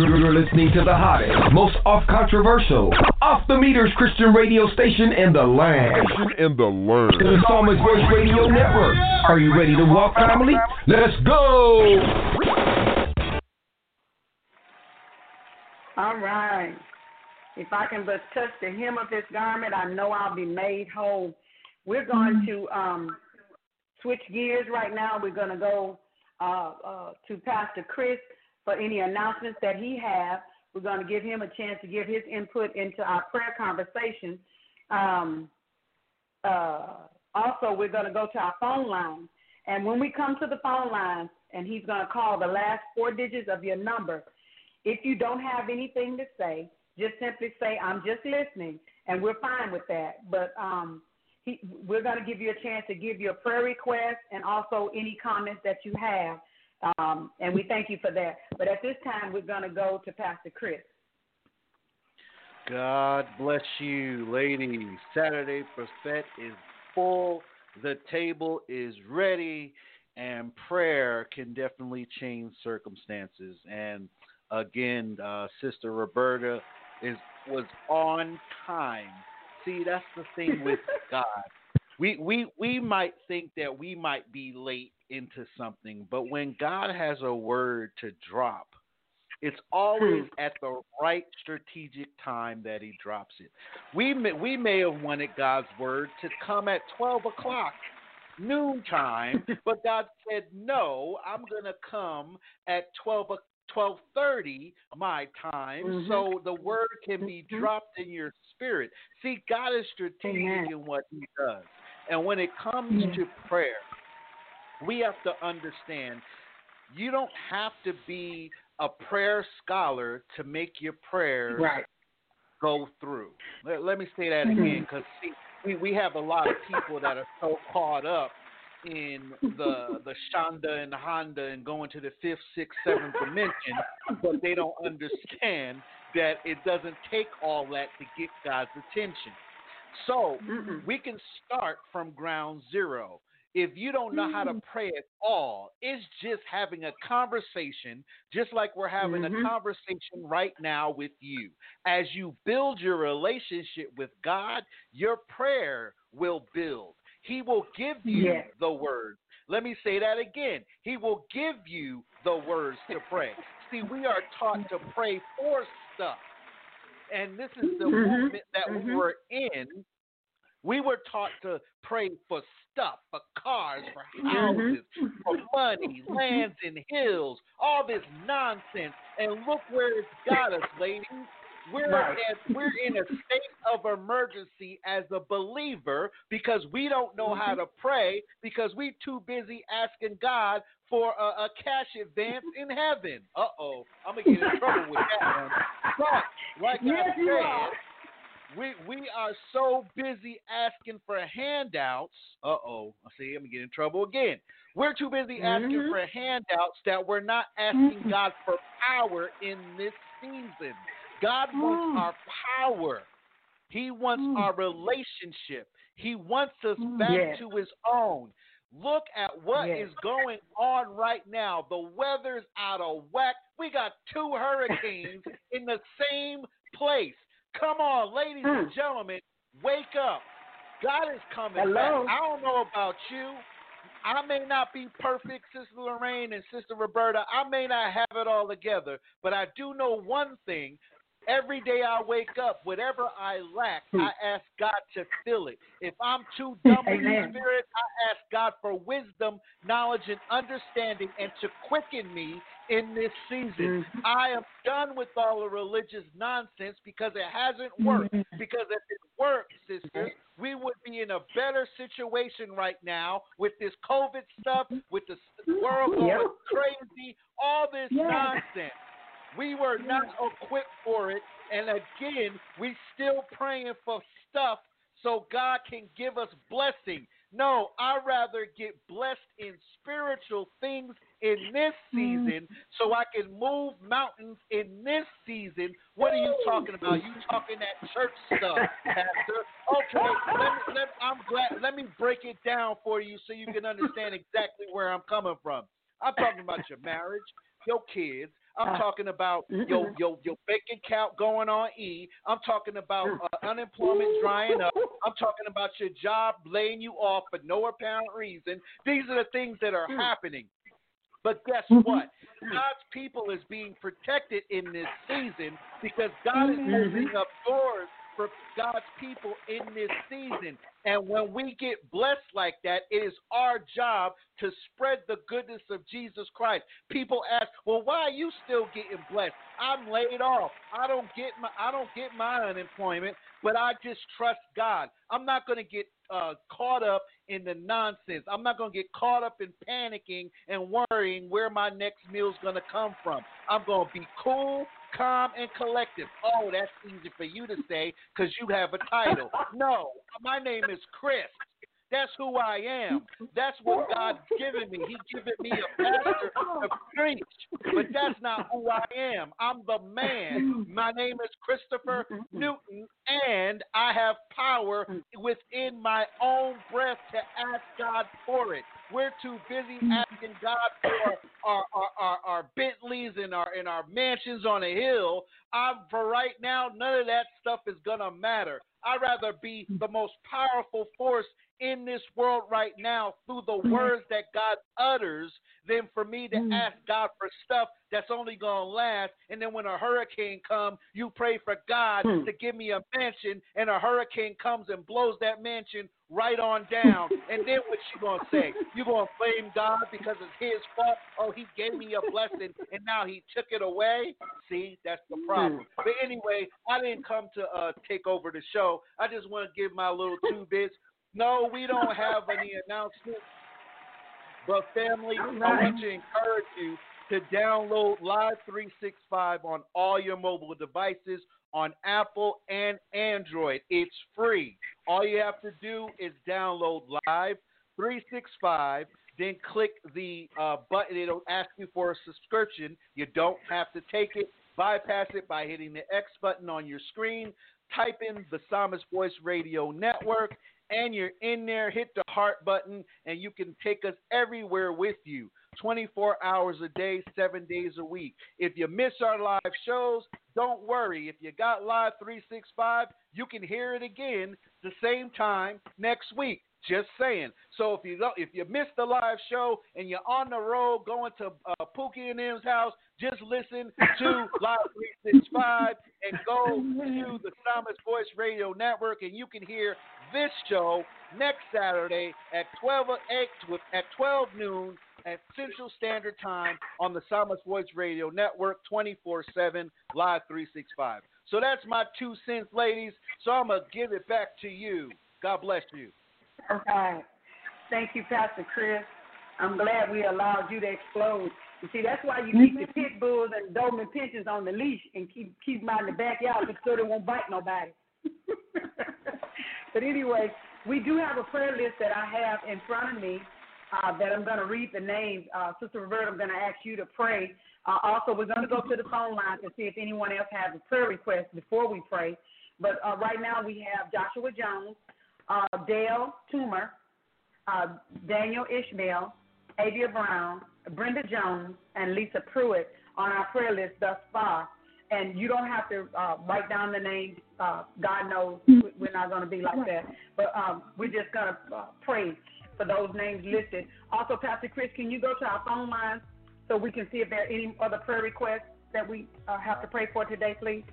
You're listening to the hottest, most off controversial, off the meters Christian radio station in the land. in the land. The Psalmist Voice Radio Network. Are you ready to walk, family? Let's go! All right. If I can but touch the hem of his garment, I know I'll be made whole. We're going to um, switch gears right now. We're going to go uh, uh, to Pastor Chris for any announcements that he has. We're going to give him a chance to give his input into our prayer conversation. Um, uh, also, we're going to go to our phone line. And when we come to the phone line, and he's going to call the last four digits of your number, if you don't have anything to say, just simply say, I'm just listening, and we're fine with that. But um, he, we're going to give you a chance to give your prayer request and also any comments that you have. Um, and we thank you for that. But at this time, we're going to go to Pastor Chris. God bless you, ladies. Saturday Buffet is full. The table is ready, and prayer can definitely change circumstances. And again, uh, Sister Roberta is was on time. See, that's the thing with God. We we we might think that we might be late into something, but when God has a word to drop, it's always at the right strategic time that He drops it. We may, we may have wanted God's word to come at twelve o'clock noon time, but God said no. I'm gonna come at twelve twelve thirty my time, Mhm. so the word can be Mhm. dropped in your spirit. See, God is strategic Amen. in what He does, and when it comes to prayer, we have to understand you don't have to be a prayer scholar to make your prayers Right. go through. Let, let me say that Mhm. again because we, we have a lot of people that are so caught up in the the Shonda and the Honda and going to the fifth, sixth, seventh dimension, but they don't understand that it doesn't take all that to get God's attention. So Mm-mm. we can start from ground zero. If you don't know how to pray at all, it's just having a conversation, just like we're having Mhm. a conversation right now with you. As you build your relationship with God, your prayer will build. He will give you Yes. the words. Let me say that again. He will give you the words to pray. See, we are taught to pray for stuff. And this is the Mhm. movement that Mhm. were in we were taught to pray for stuff, for cars, for houses, for money, lands and hills, all this nonsense. And look where it's got us, ladies. We're Right. at, we're in a state of emergency as a believer because we don't know how to pray because we're too busy asking God for a, a cash advance in heaven. Uh oh, I'm gonna get in trouble with that one. But like Yes, I said. We we are so busy asking for handouts. Uh oh. I see I'm gonna get in trouble again. We're too busy asking Mhm. for handouts that we're not asking Mhm. God for power in this season. God wants Mm. our power. He wants Mm. our relationship. He wants us Mm. back Yes. to his own. Look at what is Yes. going on right now. The weather's out of whack. We got two hurricanes in the same place. Come on, ladies and Mm. gentlemen, wake up. God is coming Hello. back. I don't know about you. I may not be perfect, Sister Lorraine and Sister Roberta. I may not have it all together, but I do know one thing. Every day I wake up, whatever I lack, I ask God to fill it. If I'm too dumb in the spirit, I ask God for wisdom, knowledge, and understanding, and to quicken me in this season. Mm-hmm. I am done with all the religious nonsense because it hasn't mm-hmm. worked. Because if it worked, sisters, we would be in a better situation right now with this COVID stuff, with the world going Yep. crazy, all this nonsense. We were not equipped for it, and again, we still praying for stuff so God can give us blessing. No, I'd rather get blessed in spiritual things in this season so I can move mountains in this season. What are you talking about? You talking that church stuff, Pastor. Okay, let me, let, I'm glad. Let me break it down for you so you can understand exactly where I'm coming from. I'm talking about your marriage, your kids. I'm Uh, talking about your your your bank account going on E. I'm talking about uh, unemployment drying up. I'm talking about your job laying you off for no apparent reason. These are the things that are happening. But guess mm-hmm. what? God's people is being protected in this season because God is mm-hmm. opening up doors for God's people in this season. And when we get blessed like that, it is our job to spread the goodness of Jesus Christ. People ask, "Well, why are you still getting blessed?" I'm laid off. I don't get my I don't get my unemployment, but I just trust God. I'm not going to get uh, caught up in the nonsense. I'm not going to get caught up in panicking and worrying where my next meal's going to come from. I'm going to be cool, calm, and collective. Oh, that's easy for you to say because you have a title. No, my name is Chris. That's who I am. That's what God's given me. He's given me a pastor to preach, but that's not who I am. I'm the man. My name is Christopher Newton, and I have power within my own breath to ask God for it. We're too busy asking God for our, our, our, our Bentleys and our and our mansions on a hill. I'm for right now, none of that stuff is gonna matter. I'd rather be the most powerful force in this world right now through the mm-hmm. words that God utters than for me to mm-hmm. ask God for stuff that's only going to last. And then when a hurricane comes, you pray for God hmm. to give me a mansion, and a hurricane comes and blows that mansion right on down. And then what you going to say? You going to blame God because it's his fault? Oh, he gave me a blessing, and now he took it away? See, that's the mm-hmm. problem. But anyway, I didn't come to uh, take over the show. I just want to give my little two bits. No, we don't have any announcements. But family, I want to encourage you to download Live 365 on all your mobile devices on Apple and Android. It's free. All you have to do is download Live 365, then click the uh, button. It'll ask you for a subscription. You don't have to take it. Bypass it by hitting the X button on your screen. Type in the Psalmist Voice Radio Network, and you're in there. Hit the heart button, and you can take us everywhere with you. 24 hours a day, seven days a week. If you miss our live shows, don't worry. If you got Live 365, you can hear it again the same time next week. Just saying. So if you don't, if you missed the live show and you're on the road going to uh, Pookie and M's house, just listen to Live 365 and go to the Psalmist Voice Radio Network, and you can hear this show next Saturday at 12 o- eight- at 12 noon at Central Standard Time on the Psalmist Voice Radio Network, 24/7 Live 365. So that's my two cents, ladies. So I'm gonna give it back to you. God bless you. All right. Thank you, Pastor Chris. I'm glad we allowed you to explode. You see, that's why you keep the mm-hmm. pit bulls and Doberman pinschers on the leash and keep keep them out in the backyard so they won't bite nobody. but anyway, we do have a prayer list that I have in front of me uh, that I'm going to read the names. Uh, Sister Roberta, I'm going to ask you to pray. Uh, also, we're going to go to the phone line to see if anyone else has a prayer request before we pray. But uh, right now we have Joshua Jones, uh, Dale Toomer, uh, Daniel Ishmael, Avia Brown, Brenda Jones, and Lisa Pruitt on our prayer list thus far. And you don't have to uh, write down the names. Uh, God knows we- we're not going to be like that. But um, we're just going to uh, pray for those names listed. Also, Pastor Chris, can you go to our phone lines so we can see if there are any other prayer requests that we uh, have to pray for today, please?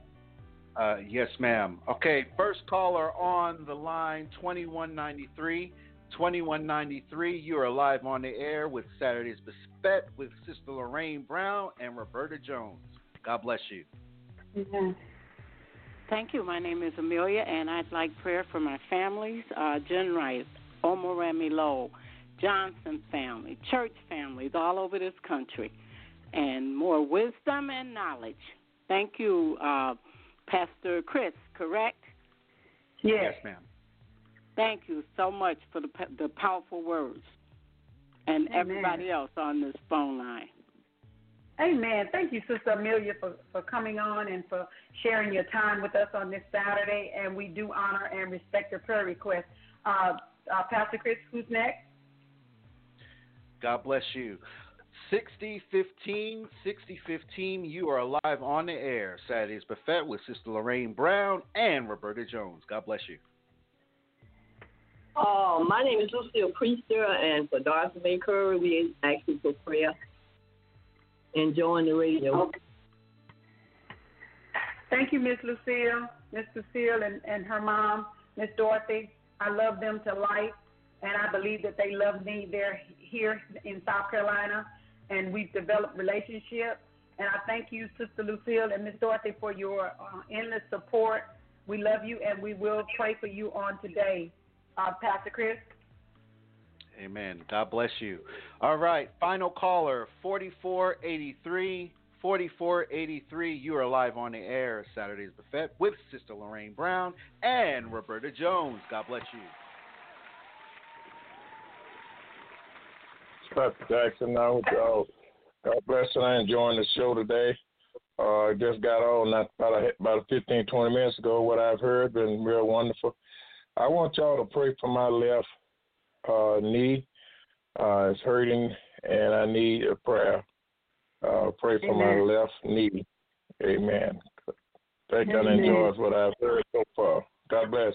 Uh, yes, ma'am. Okay, first caller on the line, 2193. 2193, you are live on the air with Saturday's Buffet with Sister Lorraine Brown and Roberta Jones. God bless you. Mm-hmm. Thank you. My name is Amelia, and I'd like prayer for my families, uh, Jen Wright, Omorami Lowe, Johnson family, church families all over this country, and more wisdom and knowledge. Thank you, uh, Pastor Chris, correct? Yes, yes ma'am. Thank you so much for the the powerful words, and Amen. everybody else on this phone line. Amen. Thank you, Sister Amelia, for, for coming on and for sharing your time with us on this Saturday. And we do honor and respect your prayer request. Uh, uh, Pastor Chris, who's next? God bless you. 6015, 6015, you are live on the air. Saturday's Buffet with Sister Lorraine Brown and Roberta Jones. God bless you. Oh, my name is Lucille Priester, and for Dorothy Baker, we ask you for prayer. Enjoying the radio. Thank you, Miss Lucille, Miss Lucille, and, and her mom, Miss Dorothy. I love them to life, and I believe that they love me. They're here in South Carolina, and we've developed relationship. And I thank you, Sister Lucille and Miss Dorothy, for your uh, endless support. We love you, and we will pray for you on today. Uh, Pastor Chris. Amen. God bless you. All right, final caller, 4483. 4483, you are live on the air, Saturday's Buffet, with Sister Lorraine Brown and Roberta Jones. God bless you. Pastor Jackson now y'all. God bless you. I'm enjoying the show today. Uh, I just got on not about, a, about 15, 20 minutes ago. What I've heard been real wonderful. I want y'all to pray for my left uh, knee. Uh, it's hurting, and I need a prayer. Uh, pray for Amen. my left knee. Amen. Thank God enjoys what I've heard so far. God bless.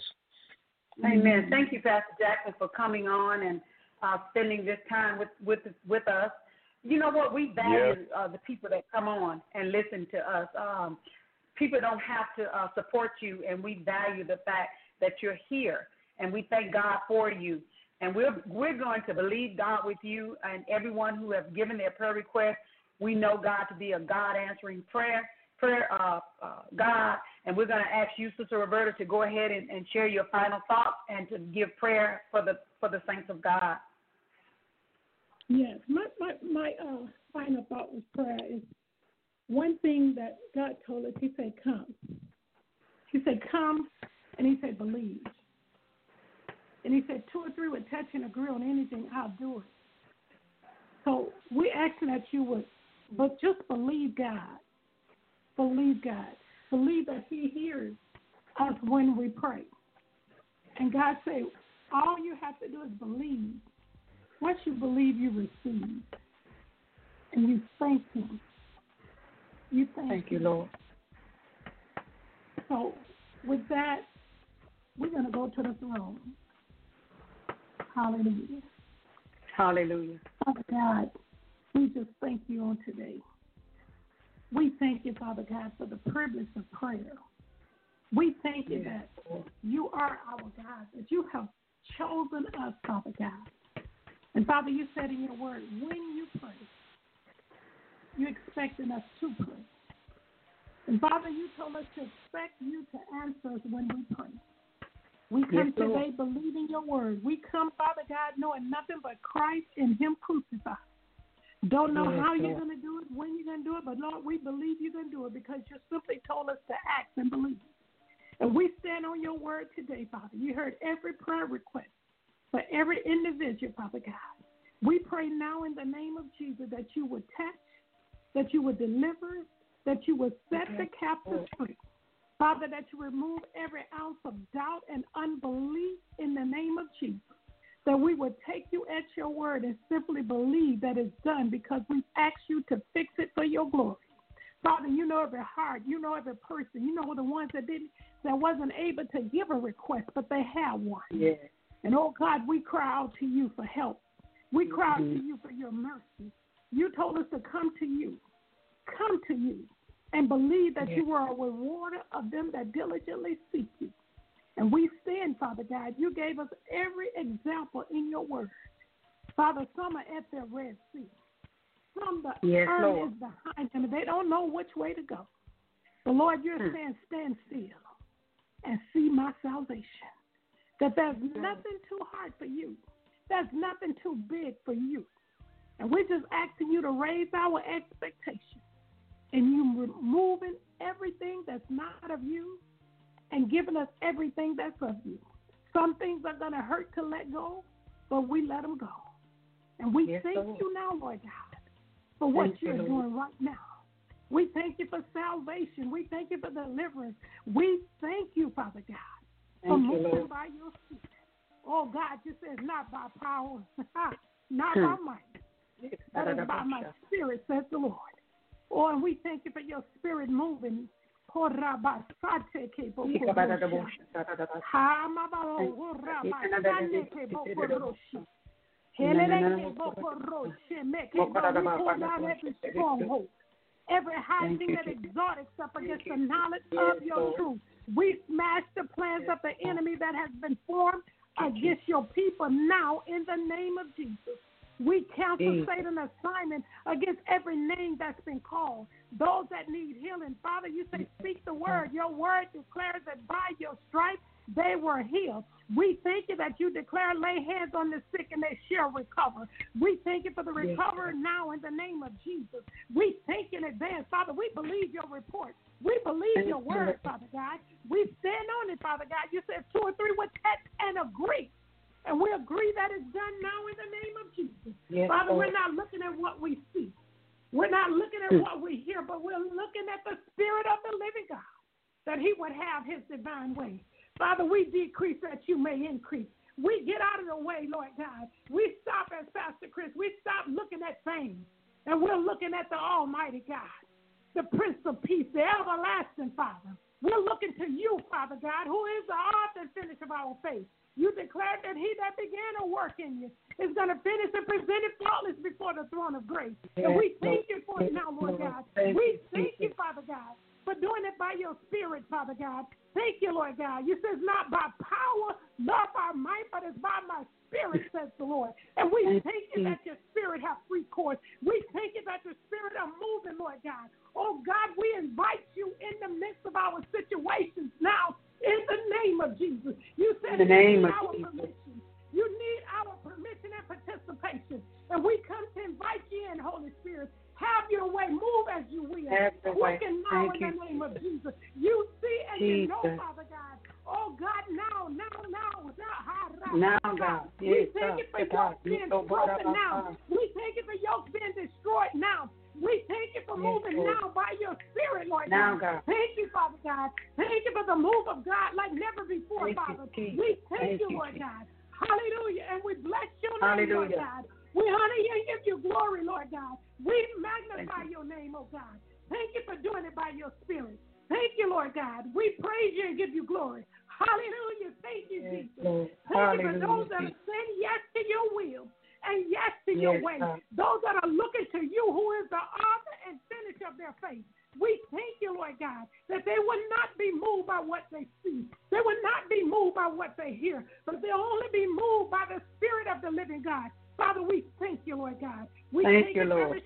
Amen. Thank you, Pastor Jackson, for coming on and uh, spending this time with with with us. You know what? We value uh, the people that come on and listen to us. Um, people don't have to uh, support you, and we value the fact that you're here, and we thank God for you. And we're we're going to believe God with you and everyone who have given their prayer request. We know God to be a God answering prayer prayer uh, uh, God, and we're going to ask you, Sister Roberta, to go ahead and, and share your final thoughts and to give prayer for the for the saints of God. Yes, my my my uh, final thought with prayer is one thing that God told us. He said, "Come." He said, "Come," and He said, "Believe." And He said, two or three would touch and agree on anything, I'll do it. So we're asking that you would, but just believe God. Believe God. Believe that He hears us when we pray. And God said, all you have to do is believe. Once you believe, you receive. And you thank Him. You thank, Thank you, Lord. So, with that, we're going to go to the throne. Hallelujah. Hallelujah. Father God, we just thank you on today. We thank you, Father God, for the privilege of prayer. We thank you that you are our God, that you have chosen us, Father God. And Father, you said in your word, when you pray, you're expecting us to pray. And Father, you told us to expect you to answer us when we pray. We come Yes, Lord. today believing your word. We come, Father God, knowing nothing but Christ and Him crucified. Don't know Yes, how you're going to do it, when you're going to do it, but Lord, we believe you're going to do it because you simply told us to act and believe. And we stand on your word today, Father. You heard every prayer request for every individual, Father God. We pray now in the name of Jesus that you would touch, that you would deliver, that you would set the captives free. Father, that you remove every ounce of doubt and unbelief in the name of Jesus. That we would take you at your word and simply believe that it's done because we asked you to fix it for your glory. Father, you know every heart, you know every person, you know the ones that didn't that wasn't able to give a request, but they have one. Yes. And oh God, we cry out to you for help. We cry out to you for your mercy. You told us to come to you. Come to you. And believe that you are a rewarder of them that diligently seek you. And we stand, Father God. You gave us every example in your word. Father, some are at their Red Sea. Some the Yes, earth Lord. is behind them. They don't know which way to go. But Lord, you're Hmm. saying, stand still and see my salvation. That there's nothing too hard for you. There's nothing too big for you. And we're just asking you to raise our expectations and you removing everything that's not of you and giving us everything that's of you. Some things are going to hurt to let go, but we let them go. And we Yes, thank Lord. you now, Lord God, for what Thank you, you're Lord. doing right now. We thank you for salvation. We thank you for deliverance. We thank you, Father God, for Thank moving Lord. by your spirit. Oh, God, you says not by power, not Hmm. by might, but by my spirit, says the Lord. Oh, and we thank you for your spirit moving. Every high thing that exalts itself against the knowledge of your truth. We smash the plans of the enemy that has been formed against your people now in the name of Jesus. We cancel. Satan's assignment against every name that's been called. Those that need healing, Father, you say, speak the word. Your word declares that by your stripes they were healed. We thank you that you declare, lay hands on the sick and they shall recover. We thank you for the recovery now in the name of Jesus. We thank you in advance, Father. We believe your report. We believe your word, Father God. We stand on it, Father God. You said two or three would touch and agree. And we agree that it's done now in the name of Jesus. Yes, Father, Lord. we're not looking at what we see. We're not looking at Mm. what we hear, but we're looking at the Spirit of the living God, that He would have His divine way. Father, we decrease that you may increase. We get out of the way, Lord God. We stop as Pastor Chris. We stop looking at things, and we're looking at the Almighty God, the Prince of Peace, the everlasting Father. We're looking to you, Father God, who is the author and finish of our faith. You declared that he that began a work in you is going to finish and present it flawless before the throne of grace. and we thank you for it now, Lord. God. We thank you, Father God, for doing it by your spirit, Father God. Thank you, Lord God. You says not by power, not by might, but it's by my spirit, says the Lord. And we Thank you. that your spirit has free course. We thank you that your spirit are moving, Lord God. Oh God, we invite you in the midst of our situations now in the name of Jesus. You said In the name of our Jesus. permission. You need our permission and participation. And we come to invite you in, Holy Spirit. Have your way. Move as you will. Have your way. Quicken now Thank in the name of Jesus. You see and you know, Father God. Oh God, now, now, now, now, Now, God. We Yes, thank you for Yes, being broken now. Now, God. Thank you, Father God. Thank you for the move of God like never before, Thank Father. Jesus. we thank, Thank you, you, Lord Jesus. God. Hallelujah. And we bless your name, Lord God. We honor you and give you glory, Lord God. We magnify your name, oh God. Thank you for doing it by your spirit. Thank you, Lord God. We praise you and give you glory. Hallelujah. Thank you, Yes, Jesus. Lord. Thank you for those that are saying yes to your will and yes to your Yes, way. God. Thank you Lord.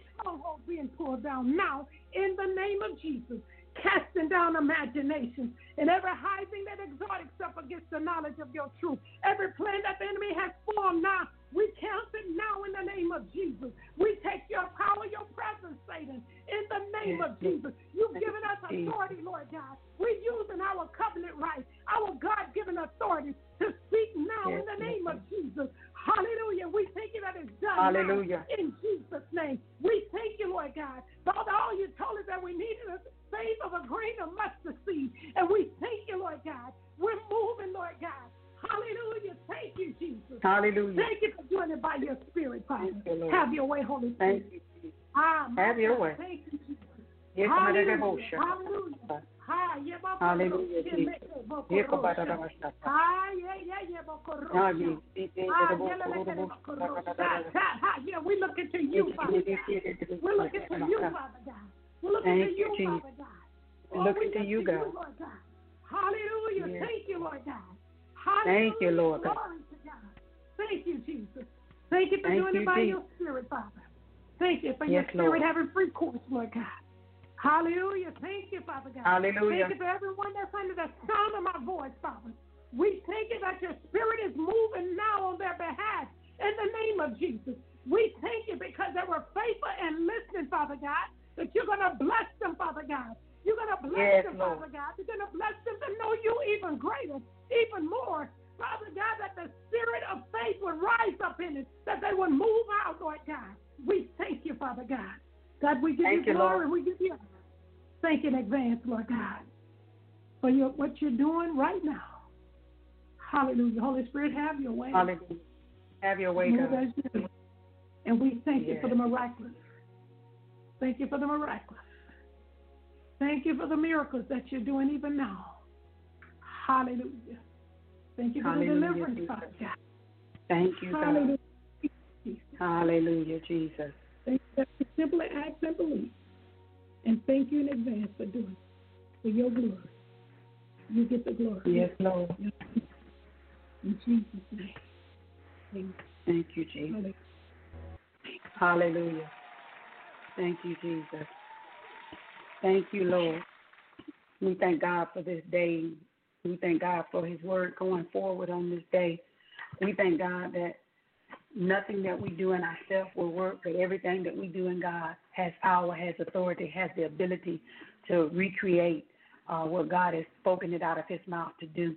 Father God. Hallelujah. Thank you for everyone that's under the sound of my voice, Father. We thank you that your spirit is moving now on their behalf in the name of Jesus. We thank you because they were faithful and listening, Father God, that you're going to bless them, Father God. You're going to bless Yes, them, Lord. Father God. You're going to bless them to know you even greater, even more. Father God, that the spirit of faith would rise up in it, that they would move out, Lord God. We thank you, Father God. God, we give Thank you you, glory. Lord. We give you. Thank you in advance, Lord God, for your, what you're doing right now. Hallelujah. Holy Spirit, have your way. Hallelujah. Have your way, God. And we thank you for the miraculous. Thank you for the miraculous. Thank you for the miracles that you're doing even now. Hallelujah. Thank you for Hallelujah, the deliverance, Jesus. Father God. Thank you, God. Hallelujah. Hallelujah, Jesus. Thank you simply act and believe. And thank you in advance for doing it. For your glory. You get the glory. Yes, Lord. In Jesus' name. Amen. Thank you, Jesus. Hallelujah. Thank you, Jesus. Thank you, Lord. We thank God for this day. We thank God for His word going forward on this day. We thank God that nothing that we do in ourselves will work, but everything that we do in God has power, has authority, has the ability to recreate uh, what God has spoken it out of His mouth to do.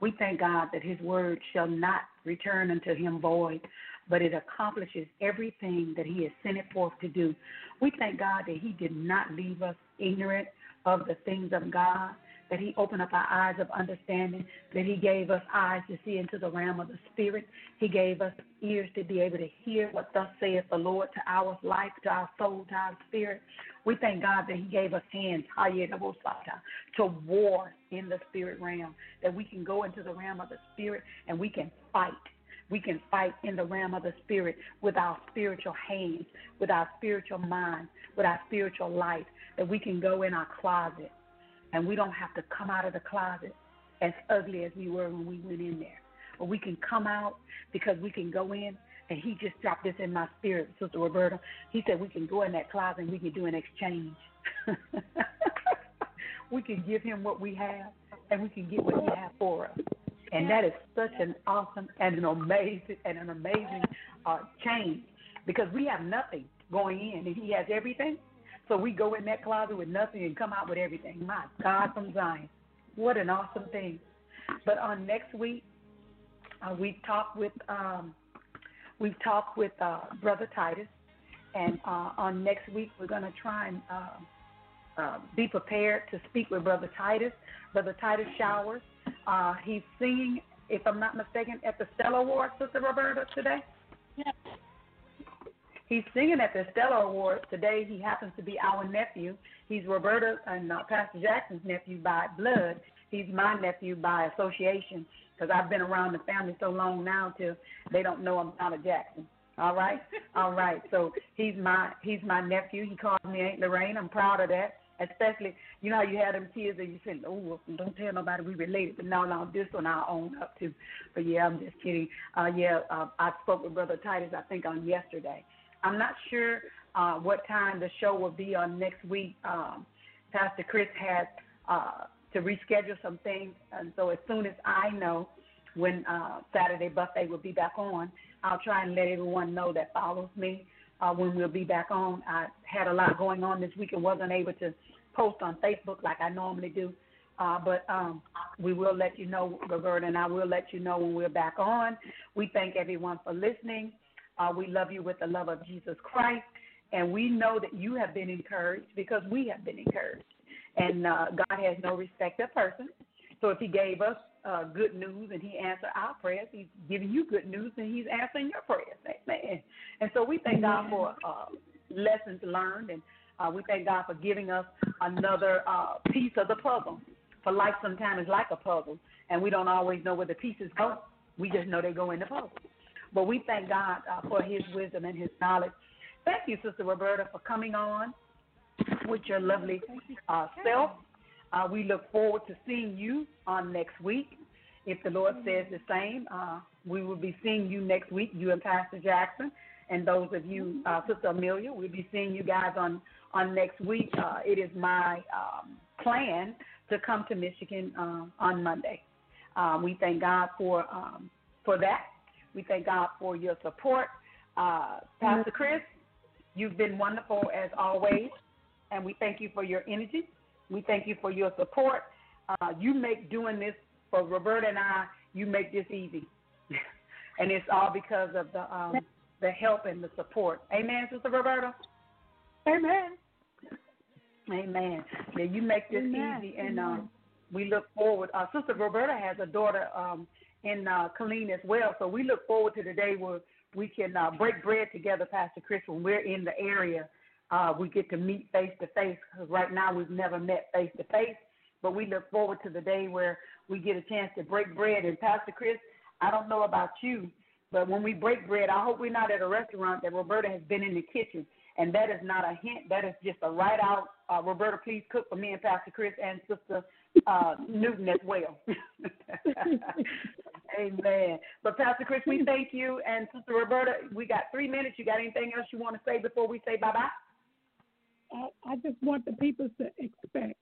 We thank God that His word shall not return unto Him void, but it accomplishes everything that He has sent it forth to do. We thank God that He did not leave us ignorant of the things of God, that He opened up our eyes of understanding, that He gave us eyes to see into the realm of the Spirit. He gave us ears to be able to hear what thus saith the Lord to our life, to our soul, to our spirit. We thank God that He gave us hands to war in the spirit realm, that we can go into the realm of the spirit and we can fight. We can fight in the realm of the spirit with our spiritual hands, with our spiritual mind, with our spiritual life, that we can go in our closet and we don't have to come out of the closet as ugly as we were when we went in there. But we can come out because we can go in and he just dropped this in my spirit, Sister Roberta. He said we can go in that closet and we can do an exchange. we can give him what we have and we can get what he has for us. And that is such an awesome and an amazing and an amazing uh, change because we have nothing going in and he has everything. So we go in that closet with nothing and come out with everything. My God from Zion. What an awesome thing. But on next week, uh, we've talked with um, we've talked with uh, Brother Titus, and uh, on next week we're going to try and uh, uh, be prepared to speak with Brother Titus. Brother Titus Showers. Uh, he's singing, if I'm not mistaken, at the Stella Awards, Sister Roberta, today. Yes. He's singing at the Stella Awards today. He happens to be our nephew. He's Roberta and uh, Pastor Jackson's nephew by blood. He's my nephew by association because I've been around the family so long now till they don't know I'm not a Jackson. All right, all right. So he's my he's my nephew. He calls me Aunt Lorraine. I'm proud of that. Especially, you know how you have them kids and you say, "Oh, well, don't tell nobody we related." But no, no, this one I'll own up to. But yeah, I'm just kidding. Uh, yeah, uh, I spoke with Brother Titus. I think on yesterday. I'm not sure uh, what time the show will be on next week. Um, Pastor Chris has uh, to reschedule some things, and so as soon as I know when uh, Saturday buffet will be back on, I'll try and let everyone know that follows me uh, when we'll be back on. I had a lot going on this week and wasn't able to post on Facebook like I normally do. Uh, but um, we will let you know, Roberta, and I will let you know when we're back on. We thank everyone for listening. Uh, we love you with the love of Jesus Christ, and we know that you have been encouraged because we have been encouraged. And uh, God has no respect of person. So if He gave us uh, good news and He answered our prayers, He's giving you good news and He's answering your prayers. Amen. And so we thank God for uh, lessons learned, and uh, we thank God for giving us another uh, piece of the puzzle. For life sometimes is like a puzzle, and we don't always know where the pieces go. We just know they go in the puzzle. But we thank God uh, for His wisdom and His knowledge. Thank you, Sister Roberta, for coming on with your lovely uh, self. Uh, we look forward to seeing you on next week. If the Lord says the same, uh, we will be seeing you next week, you and Pastor Jackson, and those of you, uh, Sister Amelia, we'll be seeing you guys on on next week. Uh, it is my um, plan to come to Michigan on Monday. Um, we thank God for um, for that. We thank God for your support, uh, Pastor Chris. You've been wonderful as always, and we thank you for your energy. We thank you for your support. Uh, you make doing this for Roberta and I. You make this easy, and it's all because of the um, the help and the support. Amen, Sister Roberta. Amen. Amen. Yeah, you make this Amen. easy, and um, we look forward. Uh, Sister Roberta has a daughter um, in uh, Colleen as well, so we look forward to the day where we can uh, break bread together, Pastor Chris, when we're in the area. Uh, we get to meet face to face because right now we've never met face to face, but we look forward to the day where we get a chance to break bread. And Pastor Chris, I don't know about you, but when we break bread, I hope we're not at a restaurant that Roberta has been in the kitchen. And that is not a hint. That is just a right out. Uh, Roberta, please cook for me and Pastor Chris and Sister uh, Newton as well. Amen. But Pastor Chris, we hmm. thank you. And Sister Roberta, we got three minutes. You got anything else you want to say before we say bye bye? I, I just want the people to expect.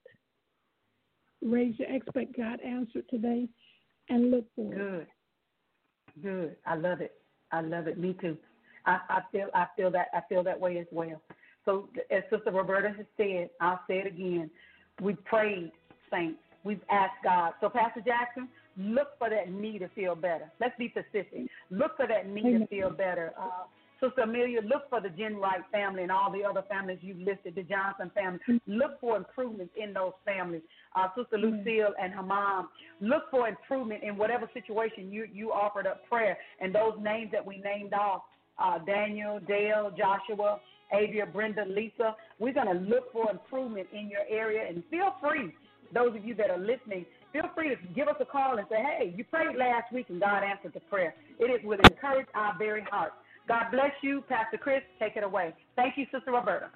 Raise your expect God answered today and look for it. Good. Good. I love it. I love it. Me too. I, I feel I feel that I feel that way as well. So as Sister Roberta has said, I'll say it again. We prayed, saints. We've asked God. So Pastor Jackson, look for that need to feel better. Let's be specific. Look for that need to feel better. Uh, Sister Amelia, look for the Jen Wright family and all the other families you've listed, the Johnson family. Look for improvements in those families. Uh, Sister Lucille and her mom, look for improvement in whatever situation you, you offered up prayer. And those names that we named off, uh, Daniel, Dale, Joshua, Avia, Brenda, Lisa, we're going to look for improvement in your area. And feel free, those of you that are listening, feel free to give us a call and say, hey, you prayed last week and God answered the prayer. It is will encourage our very heart. God bless you. Pastor Chris, take it away. Thank you, Sister Roberta.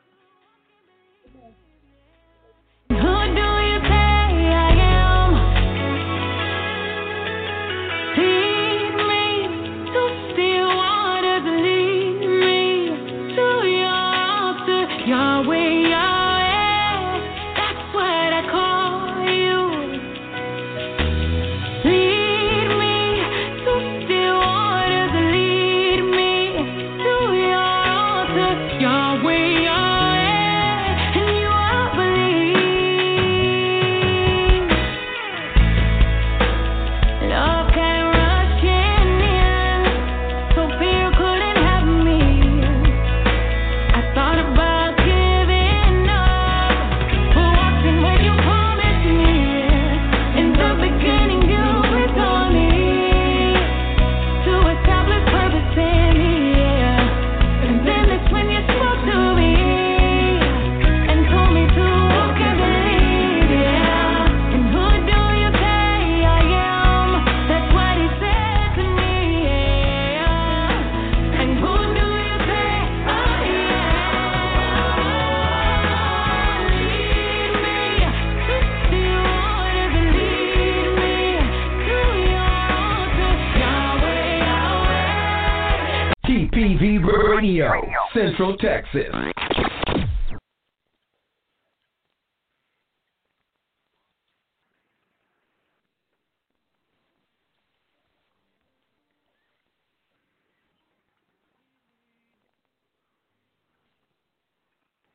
Central Texas.